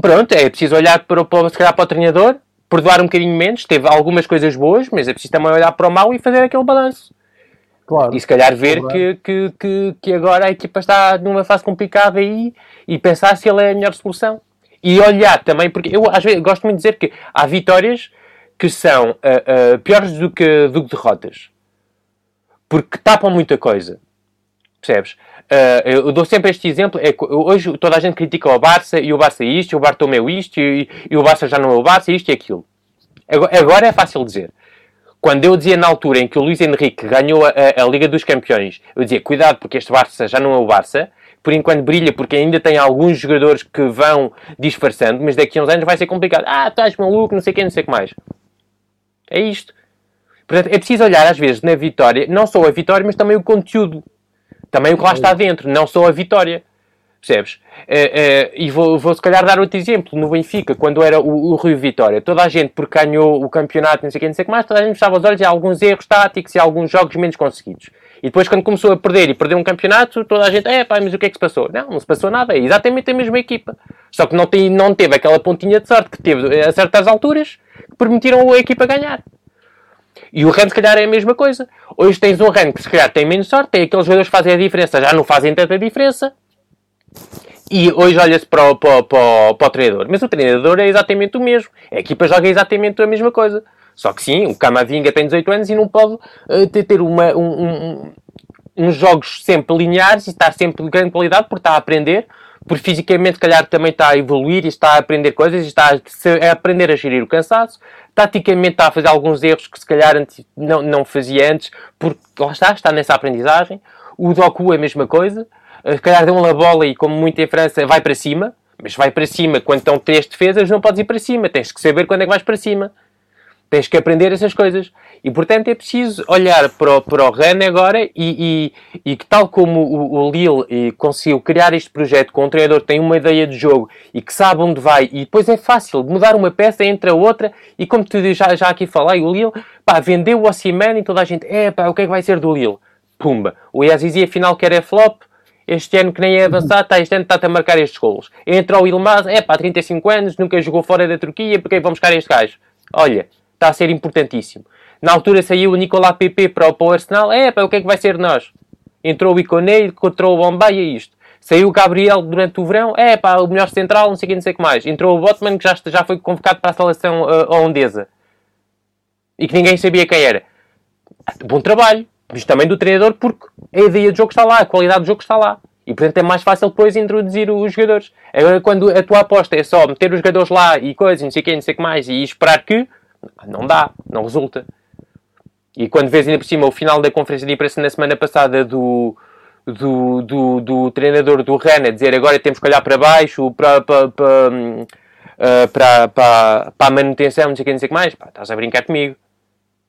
pronto, é preciso olhar para, para, se calhar, para o treinador, perdoar um bocadinho menos, teve algumas coisas boas, mas é preciso também olhar para o mal e fazer aquele balanço. Claro. E se calhar ver que, que, que, que, agora a equipa está numa fase complicada aí e pensar se ele é a melhor solução. E olhar também, porque eu às vezes gosto muito de dizer que há vitórias que são uh, uh, piores do que, do que derrotas. Porque tapam muita coisa. Percebes? Uh, eu dou sempre este exemplo. É, hoje toda a gente critica o Barça e o Barça é isto, e o Bartomeu isto, e, e o Barça já não é o Barça, isto e aquilo. Agora, agora é fácil dizer. Quando eu dizia na altura em que o Luís Henrique ganhou a, a, Liga dos Campeões, eu dizia, cuidado porque este Barça já não é o Barça, por enquanto brilha porque ainda tem alguns jogadores que vão disfarçando, mas daqui a uns anos vai ser complicado. Ah, estás maluco, não sei o que, não sei o que mais. É isto. Portanto, é preciso olhar às vezes na vitória, não só a vitória, mas também o conteúdo. Também o que lá está dentro, não só a vitória. Percebes? Uh, uh, e vou, vou se calhar dar outro exemplo. No Benfica, quando era o, o Rio Vitória, toda a gente, porque ganhou o campeonato, não sei o que, não sei o que mais, toda a gente fechava os olhos e alguns erros táticos e alguns jogos menos conseguidos. E depois, quando começou a perder e perdeu um campeonato, toda a gente, é pá, mas o que é que se passou? Não, não se passou nada, é exatamente a mesma equipa. Só que não, tem, não teve aquela pontinha de sorte que teve a certas alturas que permitiram a equipa ganhar. E o Rennes, se calhar, é a mesma coisa. Hoje tens um Rennes que, se calhar, tem menos sorte, tem aqueles jogadores que fazem a diferença, já não fazem tanta diferença. e hoje olha-se para, para, para, para, o treinador. Mas o treinador é exatamente o mesmo. A equipa joga exatamente a mesma coisa. Só que sim, o Camavinga tem 18 anos e não pode uh, ter uma, um, um, uns jogos sempre lineares e estar sempre de grande qualidade porque está a aprender, porque fisicamente, calhar, também está a evoluir e está a aprender coisas e está a, a aprender a gerir o cansaço. Taticamente está a fazer alguns erros que se calhar não, não fazia antes, porque lá está, está nessa aprendizagem. O Doku é a mesma coisa. Se calhar deu uma bola e, como muito em França, vai para cima. Mas vai para cima quando estão três defesas, não podes ir para cima. Tens que saber quando é que vais para cima. Tens que aprender essas coisas. E, portanto, é preciso olhar para o, para o agora e, e, e, que, tal como o, o Lille conseguiu criar este projeto com um treinador que tem uma ideia de jogo e que sabe onde vai, e depois é fácil mudar uma peça entre a outra, e como tu já, já aqui falei, o Lille, pá, vendeu o Osimhen e toda a gente, é pá, o que é que vai ser do Lille? Pumba. O Yazizi, afinal, quer é flop, este ano que nem é avançado, está, este ano está a marcar estes golos. Entra o Ilmaz, é pá, 35 anos, nunca jogou fora da Turquia, porque vamos buscar este gajo? Olha, está a ser importantíssimo. Na altura saiu o Nicolás Pepe para o, para Arsenal. É, pá, o que é que vai ser nós? Entrou o Iconé, entrou o Bombay é isto. Saiu o Gabriel durante o verão. É, pá, o melhor central, não sei o que, não sei o que mais. Entrou o Botman, que já, já foi convocado para a seleção uh, holandesa. E que ninguém sabia quem era. Bom trabalho. Mas também do treinador, porque a ideia de jogo está lá, a qualidade do jogo está lá. E portanto é mais fácil depois introduzir os jogadores. Agora, quando a tua aposta é só meter os jogadores lá e coisas, não sei o que, não sei o que mais, e esperar que não dá, não resulta. E quando vês ainda por cima o final da conferência de imprensa na semana passada do, do, do, do treinador do Rennes dizer agora temos que olhar para baixo para, para, para, uh, para, para, para a manutenção, não sei o que, não sei o que mais, pá, estás a brincar comigo.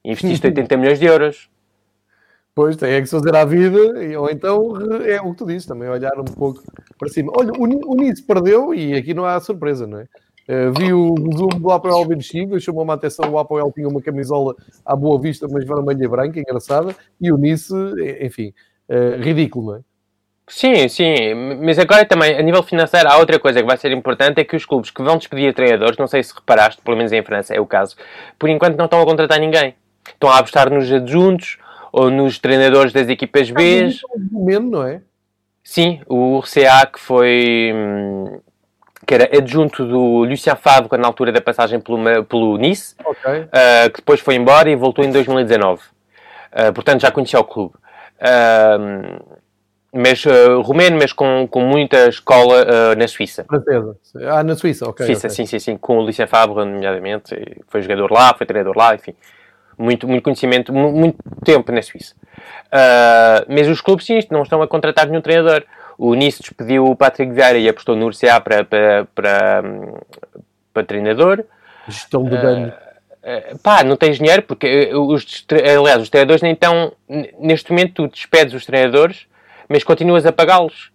Investiste 80 milhões de euros. Pois, tem é que se fazer à vida, ou então é o que tu dizes, também olhar um pouco para cima. Olha, o Nice perdeu e aqui não há surpresa, não é? Uh, vi o resumo do Apoel 25, chamou-me a atenção, o Apoel tinha uma camisola à boa vista, mas vermelha e branca, engraçada, e o Nice, enfim, uh, ridículo, não é? Sim, sim, mas agora também, a nível financeiro, há outra coisa que vai ser importante, é que os clubes que vão despedir treinadores, não sei se reparaste, pelo menos em França é o caso, por enquanto não estão a contratar ninguém. Estão a apostar nos adjuntos, ou nos treinadores das equipas B. Menos, não é? Sim, o RCA que foi hum, que era adjunto do Lucien Favre na altura da passagem pelo, pelo Nice, okay. uh, que depois foi embora e voltou em 2019. Uh, ah, portanto, já conhecia o clube. Uh, mas uh, romeno, mas com, com muita escola na Suíça. Francesa. Ah, na Suíça, ok. Suíça, okay. sim, sim, sim. Com o Lucien Favre, nomeadamente. Foi jogador lá, foi treinador lá, enfim. Muito, muito conhecimento, muito tempo na Suíça. Mas os clubes, sim, não estão a contratar nenhum treinador. O Nice despediu o Patrick Vieira e apostou no UCA para, para, para, para treinador. Gestão de dano. Uh, pá, não tens dinheiro, porque os, aliás, os treinadores nem estão. Neste momento, tu despedes os treinadores, mas continuas a pagá-los.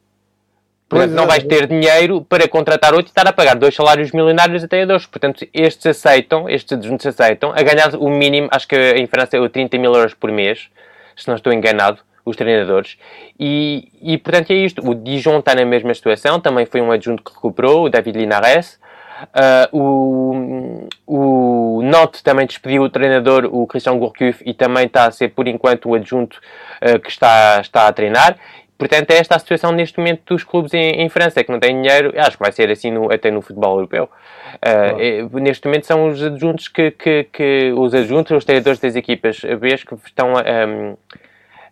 Portanto, não é, vais ter dinheiro para contratar outro e estar a pagar dois salários milionários a treinadores. Portanto, estes aceitam, estes adjuntos aceitam, a ganhar o mínimo, acho que em França é 30 mil euros por mês, se não estou enganado os treinadores. E, e portanto é isto. O Dijon está na mesma situação, também foi um adjunto que recuperou, o David Linares. Uh, o, o Not também despediu o treinador, o Christian Gourcuff, e também está a ser, por enquanto, o adjunto uh, que está, está a treinar. Portanto, é esta a situação neste momento dos clubes em, em França, que não têm dinheiro, acho que vai ser assim no, até no futebol europeu. Uh, é, neste momento são os adjuntos que, que, que, os adjuntos, os treinadores das equipas B que estão a, a,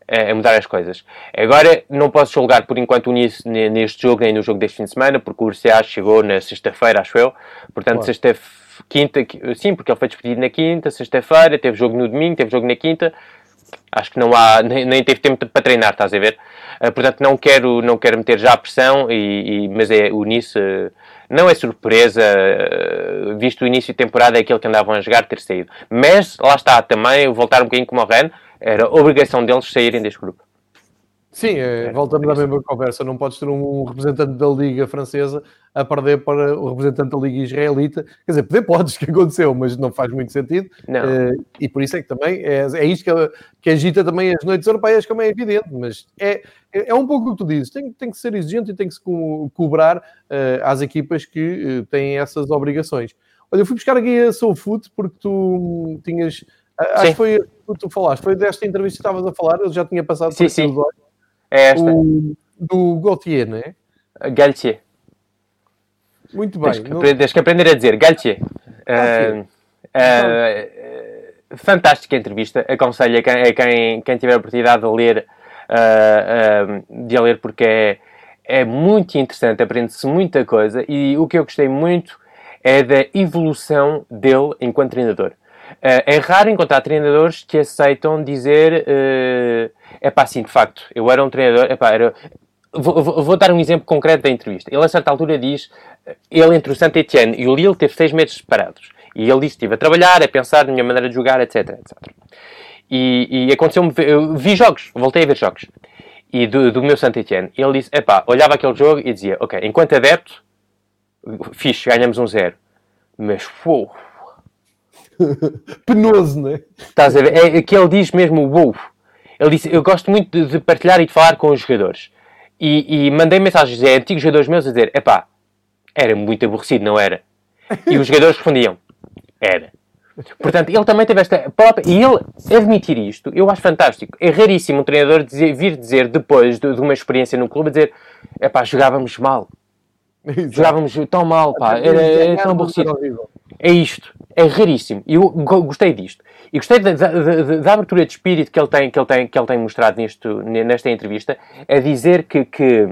a, mudar as coisas. Agora, não posso julgar por enquanto neste jogo, nem no jogo deste fim de semana, porque o URCA chegou na sexta-feira, acho eu. Portanto, claro. sexta quinta, sim, porque ele foi despedido na quinta, sexta-feira, teve jogo no domingo, teve jogo na quinta. Acho que não há, nem, nem teve tempo para treinar, estás a ver? Uh, portanto, não quero, não quero meter já a pressão, e, e mas é o Nice. Uh, não é surpresa, uh, visto o início de temporada, é aquele que andavam a jogar ter saído. Mas, lá está, também, voltar um bocadinho como o Ren, era obrigação deles saírem deste grupo. Sim, é, voltamos à mesma conversa. Não podes ter um representante da Liga Francesa a perder para o representante da Liga Israelita. Quer dizer, poder podes, que aconteceu, mas não faz muito sentido. Uh, e por isso é que também é, é isto que, que agita também as noites europeias, como é evidente. Mas é, é, é um pouco o que tu dizes. Tem, tem que ser exigente e tem que se co cobrar uh, às equipas que uh, têm essas obrigações. Olha, eu fui buscar aqui a Soulfoot porque tu tinhas. Acho que foi que tu falaste, foi desta entrevista que estavas a falar, eu já tinha passado sim, por sim. É esta. O, do Gauthier, não é? Galtier. Muito bem. Tens que, não... tens que aprender a dizer Galtier. Uh, uh, fantástica entrevista. Aconselho a quem, a quem, quem tiver a oportunidade de ler, uh, de a ler porque é, é muito interessante, aprende-se muita coisa e o que eu gostei muito é da evolução dele enquanto treinador. É raro encontrar treinadores que aceitam dizer é pá, sim, de facto, eu era um treinador, epá, era, Vou, vou, vou, dar um exemplo concreto da entrevista. Ele, a certa altura, diz: ele entre o Saint-Etienne e o Lille teve seis meses separados. E ele disse: estive a trabalhar, a pensar na minha maneira de jogar, etc. etc. E, e aconteceu-me, eu vi jogos, voltei a ver jogos. E do, do meu Saint-Etienne. Ele disse: epá, olhava aquele jogo e dizia: ok, enquanto adepto, fixe, ganhamos um zero. Mas, uou. Penoso, não é? Estás a ver? É que ele diz mesmo uou. Ele disse: eu gosto muito de, de partilhar e de falar com os jogadores. E, e mandei mensagens a antigos jogadores meus a dizer: epá, era muito aborrecido, não era? E os jogadores respondiam: era. Portanto, ele também teve esta própria. E ele admitir isto, eu acho fantástico. É raríssimo um treinador dizer, vir dizer, depois de, de, uma experiência no clube, dizer: é pá, jogávamos mal. Exato. Jogávamos tão mal, pá, era, era tão aborrecido. É isto. É raríssimo. E eu gostei disto. E gostei da, da, da, abertura de espírito que ele tem, que ele tem, que ele tem mostrado nisto, nesta entrevista, a dizer que, que,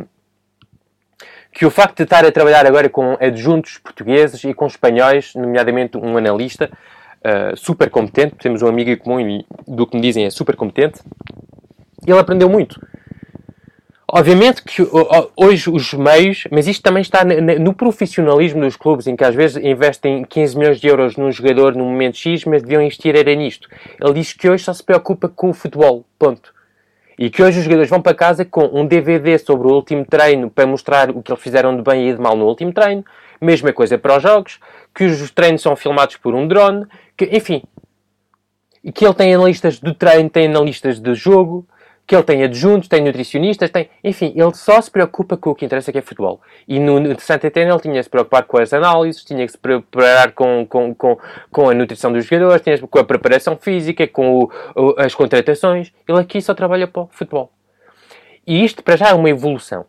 que o facto de estar a trabalhar agora com adjuntos portugueses e com espanhóis, nomeadamente um analista uh, super competente, temos um amigo em comum e do que me dizem é super competente, ele aprendeu muito. Obviamente que hoje os meios, mas isto também está no profissionalismo dos clubes, em que às vezes investem 15 milhões de euros num jogador no momento X, mas deviam investir era nisto. Ele diz que hoje só se preocupa com o futebol, ponto. E que hoje os jogadores vão para casa com um DVD sobre o último treino para mostrar o que eles fizeram de bem e de mal no último treino. Mesma coisa para os jogos, que os treinos são filmados por um drone, que, enfim. E que ele tem analistas de treino, tem analistas de jogo, que ele tem adjuntos, tem nutricionistas, tem... Enfim, ele só se preocupa com o que interessa, que é futebol. E no, Santa Etena ele tinha que se preocupar com as análises, tinha que se preparar com, com, com, com a nutrição dos jogadores, tinha com a preparação física, com o, as contratações. Ele aqui só trabalha para o futebol. E isto, para já, é uma evolução.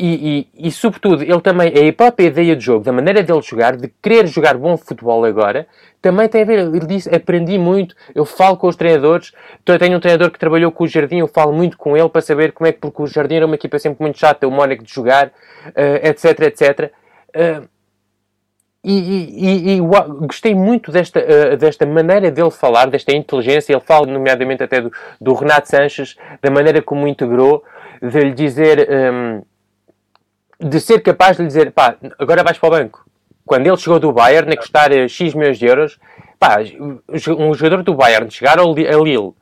E, e, e, sobretudo, ele também, a própria ideia de jogo, da maneira dele jogar, de querer jogar bom futebol agora, também tem a ver. Ele disse: aprendi muito, eu falo com os treinadores. Então, eu tenho um treinador que trabalhou com o Jardim, eu falo muito com ele para saber como é que, porque o Jardim era uma equipa sempre muito chata, o Mónaco de jogar, uh, etc, etc. Uh, e, e, e, gostei muito desta, uh, desta maneira dele falar, desta inteligência. Ele fala, nomeadamente, até do, do Renato Sanches, da maneira como integrou, de lhe dizer. Um, de ser capaz de lhe dizer, pá, agora vais para o banco. Quando ele chegou do Bayern, a custar eh, X milhões de euros, pá, um jogador do Bayern chegar ao Lille uh,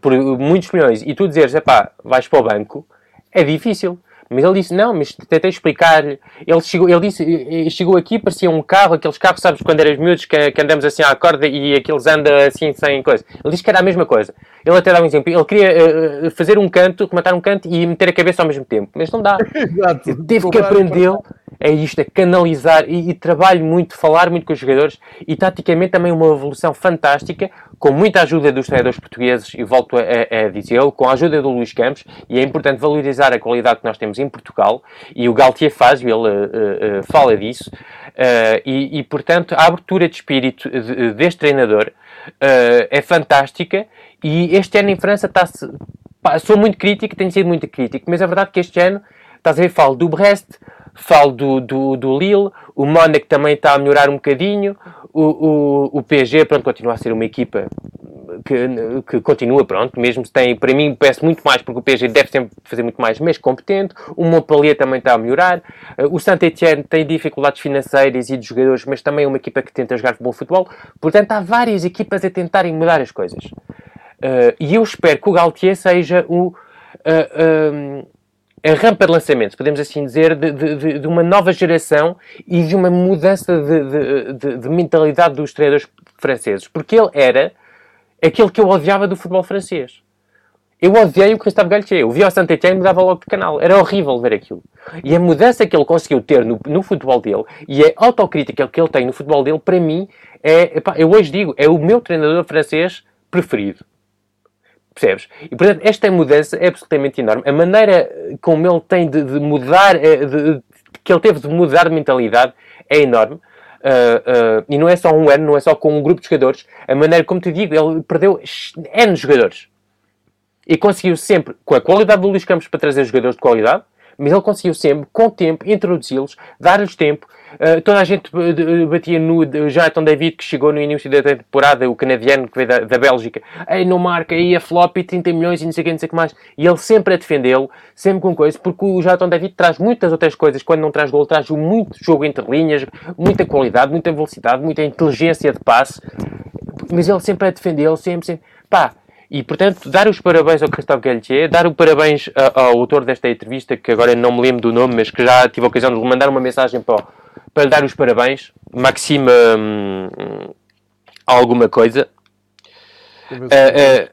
por muitos milhões e tu dizeres, pá, vais para o banco, é difícil. Mas ele disse, não, mas tentei explicar-lhe. Ele chegou, ele disse, chegou aqui, parecia um carro, aqueles carros, sabes, quando eras miúdos, que, que andamos assim à corda e aqueles andam assim sem coisa. Ele disse que era a mesma coisa. Ele até dá um exemplo. Ele queria uh, fazer um canto, rematar um canto e meter a cabeça ao mesmo tempo. Mas não dá. Exato. Teve que aprender é isto, é canalizar e, e, trabalho muito, falar muito com os jogadores e taticamente também uma evolução fantástica, com muita ajuda dos treinadores portugueses e volto a, dizê-lo, com a ajuda do Luís Campos e é importante valorizar a qualidade que nós temos em Portugal e o Galtier faz, ele uh, uh, fala disso uh, e, e, portanto a abertura de espírito de, deste treinador é fantástica e este ano em França está-se sou muito crítico, tenho sido muito crítico, mas é verdade que este ano, estás a ver, falo do Brest, falo do, do, do Lille, o Mónaco também está a melhorar um bocadinho, o, o, o PSG, pronto, continua a ser uma equipa que, que continua, pronto, mesmo se tem, para mim, peço muito mais, porque o PSG deve sempre fazer muito mais, mas competente, o Montpellier também está a melhorar, eh, o Saint-Etienne tem dificuldades financeiras e de jogadores, mas também é uma equipa que tenta jogar bom futebol, portanto, há várias equipas a tentarem mudar as coisas. Uh, e eu espero que o Galtier seja o... Uh, a rampa de lançamento, podemos assim dizer, de, de, de, uma nova geração e de uma mudança de, de, mentalidade dos treinadores franceses. Porque ele era aquele que eu odiava do futebol francês. Eu odiei o Christophe Galtier. Eu via o Saint-Etienne e mudava logo de canal. Era horrível ver aquilo. E a mudança que ele conseguiu ter no, no futebol dele e a autocrítica que ele tem no futebol dele, para mim, é, epá, eu hoje digo, é o meu treinador francês preferido. Percebes? E, portanto, esta mudança é absolutamente enorme. A maneira como ele tem de, de mudar, é, de, de, que ele teve de mudar de mentalidade é enorme. Uh, uh, e não é só um ano, não é só com um grupo de jogadores. A maneira como te digo, ele perdeu N jogadores. E conseguiu sempre, com a qualidade do Luís Campos para trazer jogadores de qualidade, mas ele conseguiu sempre, com tempo, introduzi-los, dar-lhes tempo. Uh, toda a gente batia no Jonathan David, que chegou no início da temporada, o canadiano que veio da, da Bélgica, aí não marca, aí a flop e 30 milhões e não sei o que, não sei o que mais. E ele sempre a defendê-lo, sempre com coisas, porque o Jonathan David traz muitas outras coisas. Quando não traz gol, traz muito jogo entre linhas, muita qualidade, muita velocidade, muita inteligência de passe. Mas ele sempre a defendê-lo, sempre, sempre. Pá, e, portanto, dar os parabéns ao Christophe Galtier, dar o parabéns ao autor desta entrevista, que agora não me lembro do nome, mas que já tive a ocasião de lhe mandar uma mensagem para, para lhe dar os parabéns. Maxime hum, alguma coisa. Uh, uh,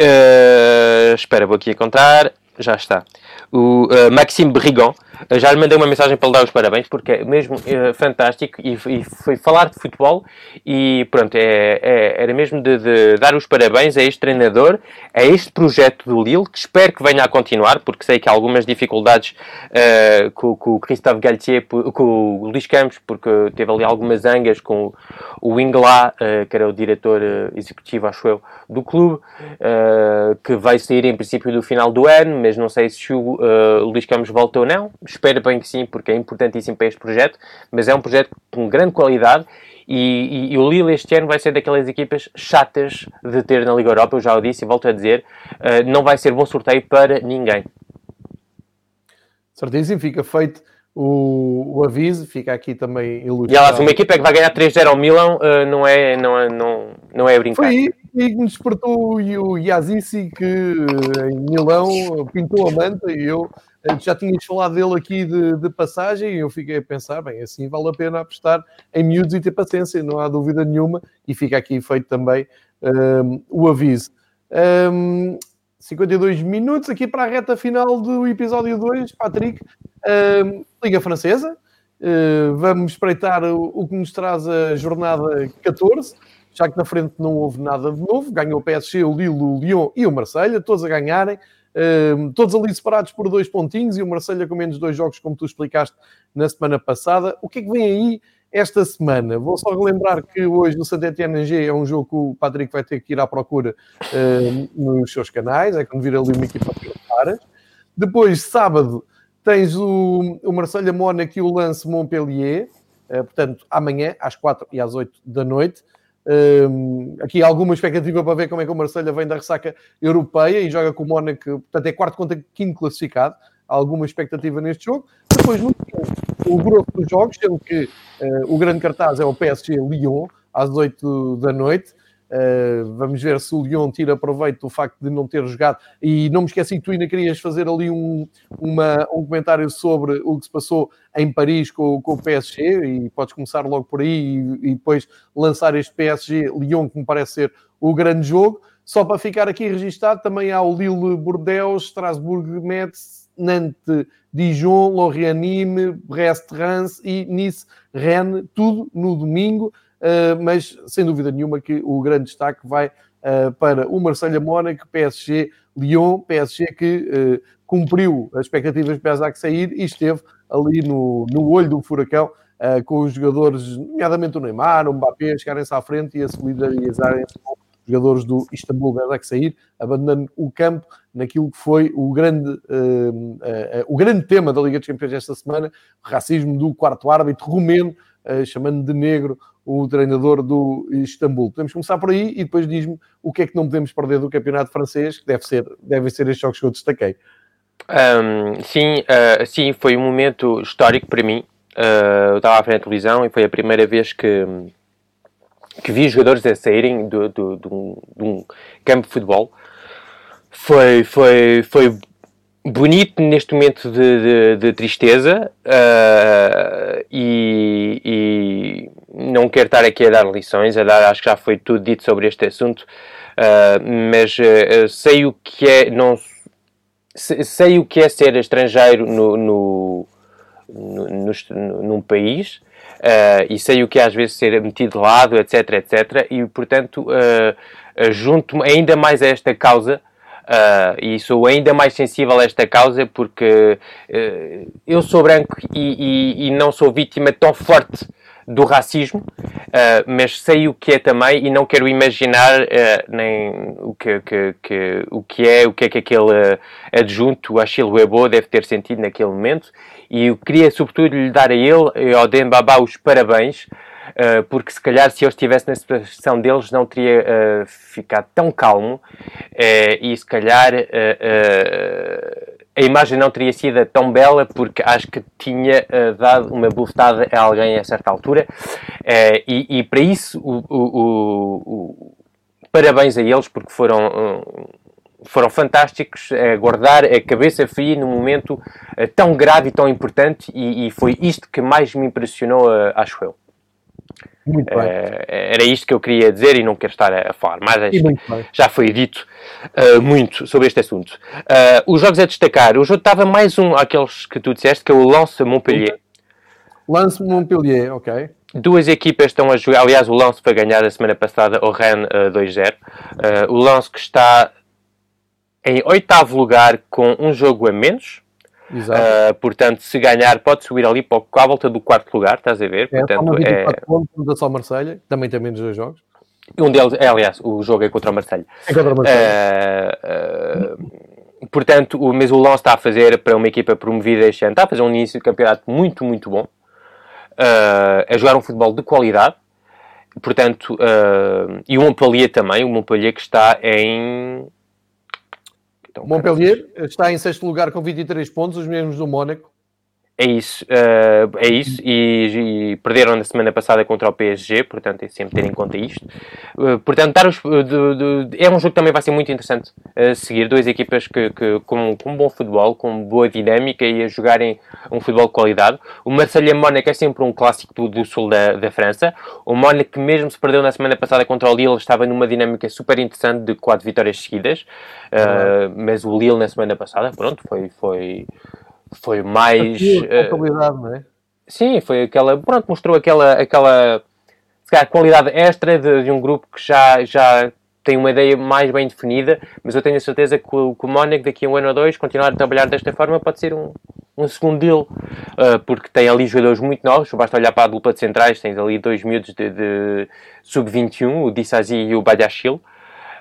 uh, espera, vou aqui encontrar. Já está. O Maxime Brigand já lhe mandei uma mensagem para lhe dar os parabéns, porque é mesmo é, fantástico e, e, foi falar de futebol e pronto, é, é, era mesmo de, de, dar os parabéns a este treinador, a este projeto do Lille, que espero que venha a continuar, porque sei que há algumas dificuldades uh, com, com, o Christophe Galtier, com o Luís Campos, porque teve ali algumas zangas com o Inglá, uh, que era o diretor uh, executivo, acho eu, do clube, que vai sair em princípio do final do ano, mas não sei se o Luís Campos volta ou não espero bem que sim, porque é importantíssimo para este projeto, mas é um projeto com grande qualidade e, e, e, o Lille este ano vai ser daquelas equipas chatas de ter na Liga Europa, eu já o disse e volto a dizer, uh, não vai ser bom sorteio para ninguém. Certíssimo, fica feito o, o aviso, fica aqui também ilustrado. E aliás, uma equipa que vai ganhar 3-0 ao Milan uh, não, é, não, é, não, não é brincar. Foi aí que me despertou o Yazissi que em Milão pintou a manta e eu já tinhas falado dele aqui de, de, passagem e eu fiquei a pensar, bem, assim vale a pena apostar em miúdos e ter paciência, não há dúvida nenhuma, e fica aqui feito também um, o aviso. Um, 52 minutos aqui para a reta final do episódio 2, Patrick, um, Liga Francesa, uh, vamos espreitar o, o, que nos traz a jornada 14, já que na frente não houve nada de novo, ganhou o PSG, o Lille, o Lyon e o Marselha, todos a ganharem, Todos ali separados por dois pontinhos e o Marselha com menos dois jogos, como tu explicaste na semana passada. O que é que vem aí esta semana? Vou só relembrar que hoje o Saint-Étienne G é um jogo que o Patrick vai ter que ir à procura uh, nos seus canais, é quando vir ali uma equipa de caras. Depois, sábado, tens o, o Marselha Mónaco e o Lance Montpellier, uh, portanto, amanhã às 4 e às 8 da noite. Um, aqui alguma expectativa para ver como é que o Marselha vem da ressaca europeia e joga com o Mónaco, portanto é quarto contra quinto classificado. Há alguma expectativa neste jogo. Depois, no o grosso dos jogos, sendo que uh, o grande cartaz é o PSG Lyon, às 8 da noite. Uh, vamos ver se o Lyon tira proveito do facto de não ter jogado. E não me esqueci que tu ainda querias fazer ali um, uma, um comentário sobre o que se passou em Paris com, com o PSG, e podes começar logo por aí e, e depois lançar este PSG-Lyon, que me parece ser o grande jogo. Só para ficar aqui registado, também há o Lille Bordeaux, Strasbourg Metz, Nantes Dijon, Lorient Nîmes, Brest Reims e Nice Rennes, tudo no domingo. Uh, mas sem dúvida nenhuma que o grande destaque vai uh, para o Marselha Mónaco, PSG Lyon, PSG que uh, cumpriu as expectativas de que sair e esteve ali no, no olho do furacão com os jogadores, nomeadamente o Neymar, o Mbappé, chegarem-se à frente e a solidarizarem-se com jogadores do Istambul. Que sair, abandonando o campo naquilo que foi o grande, o grande tema da Liga dos Campeões esta semana, racismo do quarto árbitro rumeno, chamando de negro o treinador do Istambul. Podemos começar por aí e depois diz-me o que é que não podemos perder do campeonato francês, que deve ser, devem ser estes jogos que eu destaquei. Um, sim, uh, sim, foi um momento histórico para mim. Uh, eu estava à frente da televisão e foi a primeira vez que, que vi jogadores a saírem do, do, do, de um campo de futebol. Foi, foi, foi bonito neste momento de, de, de tristeza uh, e, e, não quero estar aqui a dar lições, a dar, acho que já foi tudo dito sobre este assunto, uh, mas uh, sei o que é não sei o que é ser estrangeiro no, no, no, no num país e sei o que é às vezes ser metido de lado, etc, etc, e portanto junto ainda mais a esta causa Uh, e sou ainda mais sensível a esta causa porque uh, eu sou branco e, e, e, não sou vítima tão forte do racismo, uh, mas sei o que é também e não quero imaginar nem o que, que, que, o que é, o que é que aquele adjunto, Achille Webo, deve ter sentido naquele momento. E eu queria, sobretudo, lhe dar a ele ao Dembaba os parabéns uh, porque se calhar se eu estivesse na situação deles não teria uh, ficado tão calmo uh, e se calhar a imagem não teria sido tão bela porque acho que tinha dado uma bufetada a alguém a certa altura e, e, para isso o, o, o, parabéns a eles porque foram foram fantásticos a guardar a cabeça fria num momento tão grave e tão importante e, e, foi isto que mais me impressionou, acho eu. Uh, era isto que eu queria dizer e não quero estar a falar mais. Já foi dito uh, muito sobre este assunto. Uh, os jogos a destacar. O jogo estava mais um aqueles que tu disseste, que é o Lance Montpellier. Lance Montpellier, ok. Duas equipas estão a jogar. Aliás, o Lance foi ganhar a semana passada o Rennes 2-0. o Lance que está em oitavo lugar com um jogo a menos. Uh, portanto, se ganhar, pode subir ali para a volta do quarto lugar, estás a ver? É, portanto, é... pontos da só Marselha, também tem menos dois jogos. Um deles, é, aliás, o jogo é contra o Marselha. É contra o Marselha. Uh, uh, portanto, o, mas o Lons está a fazer para uma equipa promovida este ano, está a fazer um início de campeonato muito, muito bom. a jogar um futebol de qualidade. Portanto, e o Montpellier também, o Montpellier que está em então, Montpellier está em sexto lugar com 23 pontos, os mesmos do Mónaco. É isso, uh, é isso, e, e, perderam na semana passada contra o PSG, portanto é sempre ter em conta isto. Uh, portanto, dar os, de, de, é um jogo que também vai ser muito interessante a uh, seguir, duas equipas que, que com, com bom futebol, com boa dinâmica e a jogarem um futebol de qualidade. O Marselha-Mónaco é sempre um clássico do, do sul da, da França. O Mónaco, mesmo se perdeu na semana passada contra o Lille, estava numa dinâmica super interessante de quatro vitórias seguidas, uh, mas o Lille na semana passada, pronto, foi... foi foi mais. Uh, não é? Sim, foi aquela. Pronto, mostrou aquela. aquela se calhar, qualidade extra de, de, um grupo que já, já tem uma ideia mais bem definida, mas eu tenho a certeza que o, que o Mónaco, daqui a um ano ou dois, continuar a trabalhar desta forma, pode ser um, um segundo deal, uh, porque tem ali jogadores muito novos, basta olhar para a dupla de centrais, tens ali dois miúdos de, de sub-21, o Dissazi e o Badiachil. Uh,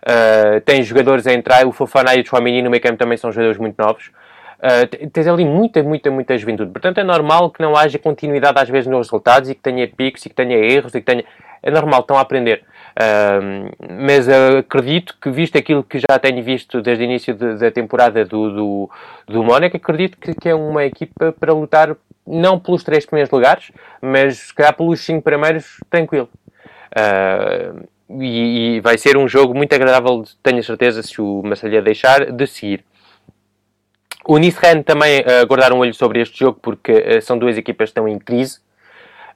eh, tem jogadores a entrar, o Fofana e o Chouamini no meio campo também são jogadores muito novos. Uh, tens ali muita, muita, muita juventude. Portanto, é normal que não haja continuidade às vezes nos resultados e que tenha picos e que tenha erros e que tenha... É normal, estão a aprender. Uh, mas uh, acredito que, visto aquilo que já tenho visto desde o início de, da temporada do, do, do Mónaco, acredito que, que, é uma equipa para lutar não pelos três primeiros lugares, mas se calhar pelos cinco primeiros, tranquilo. Uh, e, e, vai ser um jogo muito agradável, tenho a certeza, se o Marselha deixar, de seguir. O Nice Rennes também uh, guardar um olho sobre este jogo porque uh, são duas equipas que estão em crise.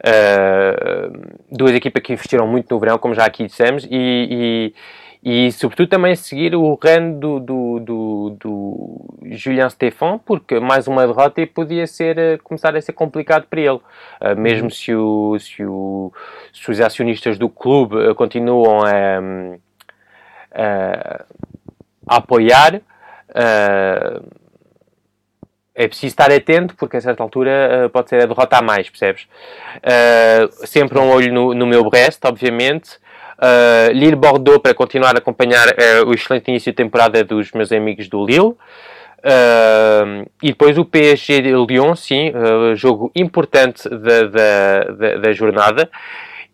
Uh, duas equipas que investiram muito no verão, como já aqui dissemos, e, e, e sobretudo também seguir o Rennes do, do, do, do Julien Stéphan, porque mais uma derrota e podia ser, começar a ser complicado para ele. Uh, mesmo se, o, se, o, se os acionistas do clube continuam a, a, a apoiar. Uh, é preciso estar atento, porque a certa altura uh, pode ser a derrota a mais, percebes? Uh, sempre um olho no, no meu Brest, obviamente. Uh, Lille-Bordeaux para continuar a acompanhar o excelente início de temporada dos meus amigos do Lille. e depois o PSG-Lyon, sim, jogo importante da, da, da, da, jornada.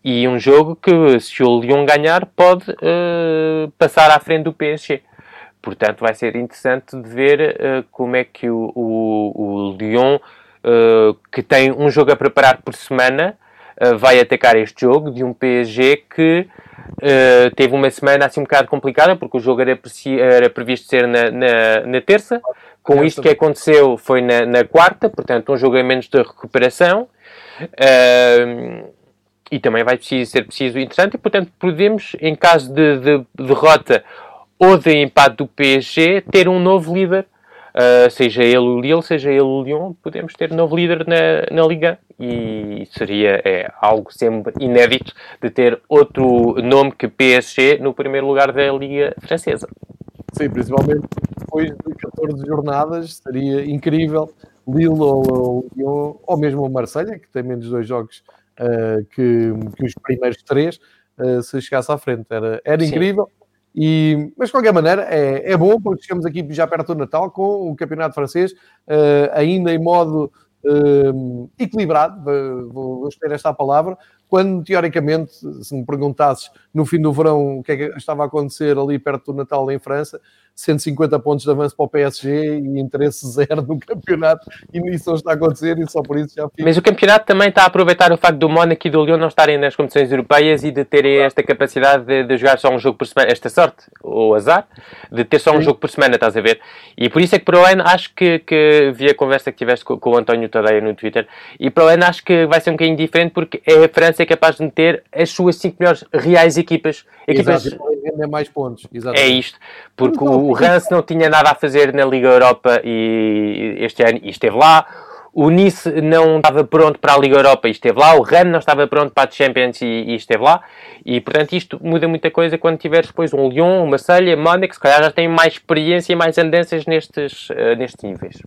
E um jogo que, se o Lyon ganhar, pode passar à frente do PSG. Portanto, vai ser interessante de ver uh, como é que o, o, o Lyon, uh, que tem um jogo a preparar por semana, uh, vai atacar este jogo de um PSG que teve uma semana assim um bocado complicada, porque o jogo era, era previsto ser na, na, na terça. Com isto que aconteceu foi na, na, quarta, portanto, um jogo a menos de recuperação. e também vai preciso, ser preciso interessante, e portanto, podemos, em caso de, de derrota ou de empate do PSG, ter um novo líder. Uh, seja ele o Lille, seja ele o Lyon, podemos ter um novo líder na, na Liga e seria é, algo sempre inédito de ter outro nome que PSG no primeiro lugar da Liga Francesa. Sim, principalmente depois de 14 jornadas, seria incrível. Lille ou, ou, ou mesmo o Marselha, que tem menos dois jogos uh, que, que, os primeiros três, uh, se chegasse à frente. Era, era incrível. E, mas de qualquer maneira é, é bom porque chegamos aqui já perto do Natal com o campeonato francês uh, ainda em modo uh, equilibrado, vou, ter esta palavra, quando teoricamente, se me perguntasses no fim do verão o que é que estava a acontecer ali perto do Natal em França, 150 pontos de avanço para o PSG e interesse zero no campeonato e isso não está a acontecer e só por isso já fico. Mas o campeonato também está a aproveitar o facto do Mónaco e do Lyon não estarem nas competições europeias e de terem esta capacidade de, de, jogar só um jogo por semana, esta sorte, ou azar, de ter só um Sim. jogo por semana, estás a ver? E por isso é que para o ano acho que, que vi a conversa que tiveste com, com o António Tadeia no Twitter e para o ano acho que vai ser um bocadinho diferente porque é a França é capaz de meter as suas 5 melhores reais equipas. equipas... Exato, mais pontos. Exatamente. É isto, porque o, o Rance não tinha nada a fazer na Liga Europa e este ano e esteve lá. O Nice não estava pronto para a Liga Europa e esteve lá. O Rennes não estava pronto para a Champions e, e, esteve lá. E, portanto, isto muda muita coisa quando tiveres depois um Lyon, uma Marselha, Mónaco, se calhar já têm mais experiência e mais andâncias nestes, uh, nestes níveis.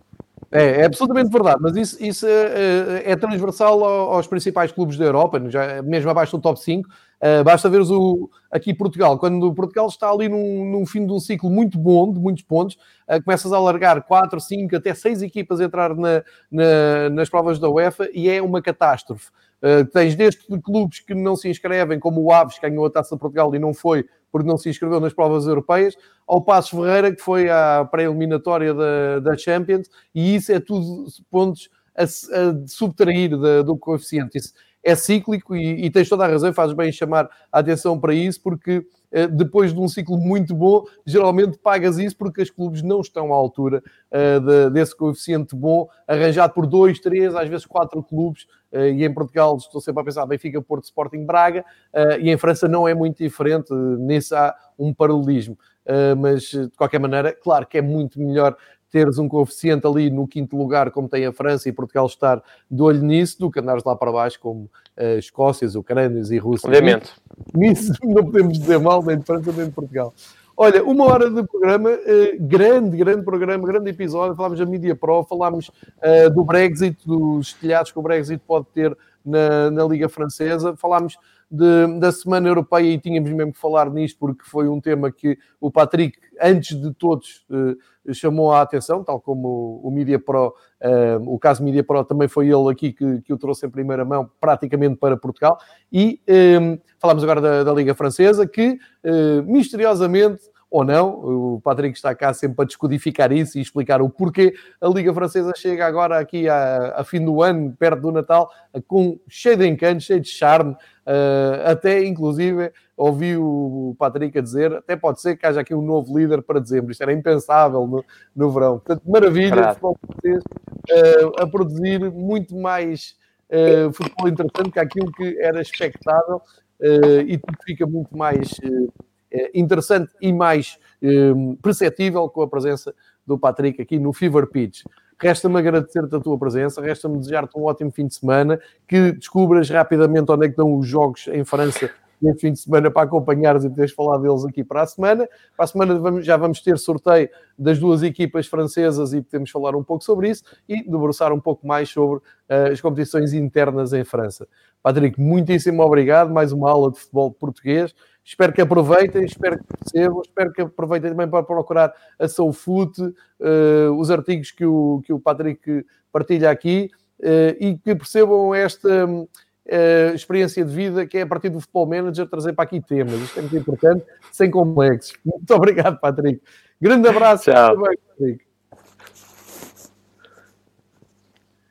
É, é, absolutamente verdade, mas isso, isso é, é, transversal aos principais clubes da Europa, já, mesmo abaixo do top 5. Uh, basta ver aqui Portugal, quando Portugal está ali num, num, fim de um ciclo muito bom, de muitos pontos, uh, começas a largar 4, 5, até 6 equipas a entrar na, na, nas provas da UEFA e é uma catástrofe. Uh, tens desde clubes que não se inscrevem, como o Aves, que ganhou a Taça de Portugal e não foi porque não se inscreveu nas provas europeias, ao Passos Ferreira, que foi à pré-eliminatória da, da Champions, e isso é tudo pontos a, a subtrair da, do coeficiente. Isso, é cíclico e, e tens toda a razão, fazes bem em chamar a atenção para isso, porque eh, depois de um ciclo muito bom, geralmente pagas isso porque os clubes não estão à altura uh, de, desse coeficiente bom, arranjado por dois, três, às vezes quatro clubes, e em Portugal estou sempre a pensar Benfica, Porto, Sporting, Braga, uh, e em França não é muito diferente, nisso há um paralelismo. mas de qualquer maneira, claro que é muito melhor teres um coeficiente ali no quinto lugar, como tem a França e Portugal estar de olho nisso, do que andares lá para baixo, como uh, Escócias, Ucrânias e Rússia. Obviamente. Nisso não podemos dizer mal, nem de França, nem de Portugal. Olha, uma hora de programa, uh, grande, grande programa, grande episódio. Falámos da Media Pro, falámos uh, do Brexit, dos telhados que o Brexit pode ter na, na Liga Francesa, falámos de, da Semana Europeia e tínhamos mesmo que falar nisto porque foi um tema que o Patrick, antes de todos, uh, chamou a atenção, tal como o, o Media Pro, uh, o caso Media Pro também foi ele aqui que, que o trouxe em primeira mão, praticamente para Portugal. E eh, falámos agora da, da, Liga Francesa, que uh, misteriosamente ou não. O Patrick está cá sempre para descodificar isso e explicar o porquê a Liga Francesa chega agora aqui a, a fim do ano, perto do Natal, com cheio de encanto, cheio de charme. Uh, até, inclusive, ouvi o Patrick a dizer, até pode ser que haja aqui um novo líder para dezembro. Isto era impensável no, no verão. Portanto, maravilha, futebol francês uh, a produzir muito mais uh, futebol interessante que aquilo que era expectável e tudo fica muito mais interessante e mais um, perceptível com a presença do Patrick aqui no Fever Pitch. Resta-me agradecer-te a tua presença, resta-me desejar-te um ótimo fim de semana, que descubras rapidamente onde é que estão os jogos em França neste fim de semana para acompanhares e poderes falar deles aqui para a semana. Para a semana já vamos ter sorteio das duas equipas francesas e podemos falar um pouco sobre isso e debruçar um pouco mais sobre uh, as competições internas em França. Patrick, muitíssimo obrigado. Mais uma aula de futebol português. Espero que aproveitem, espero que percebam, espero que aproveitem também para procurar a SoulFoot, uh, os artigos que o, que o Patrick partilha aqui uh, e que percebam esta uh, experiência de vida que é a partir do Futebol Manager trazer para aqui temas. Isto é muito importante, sem complexos. Muito obrigado, Patrick. Grande abraço. Tchau. Patrick.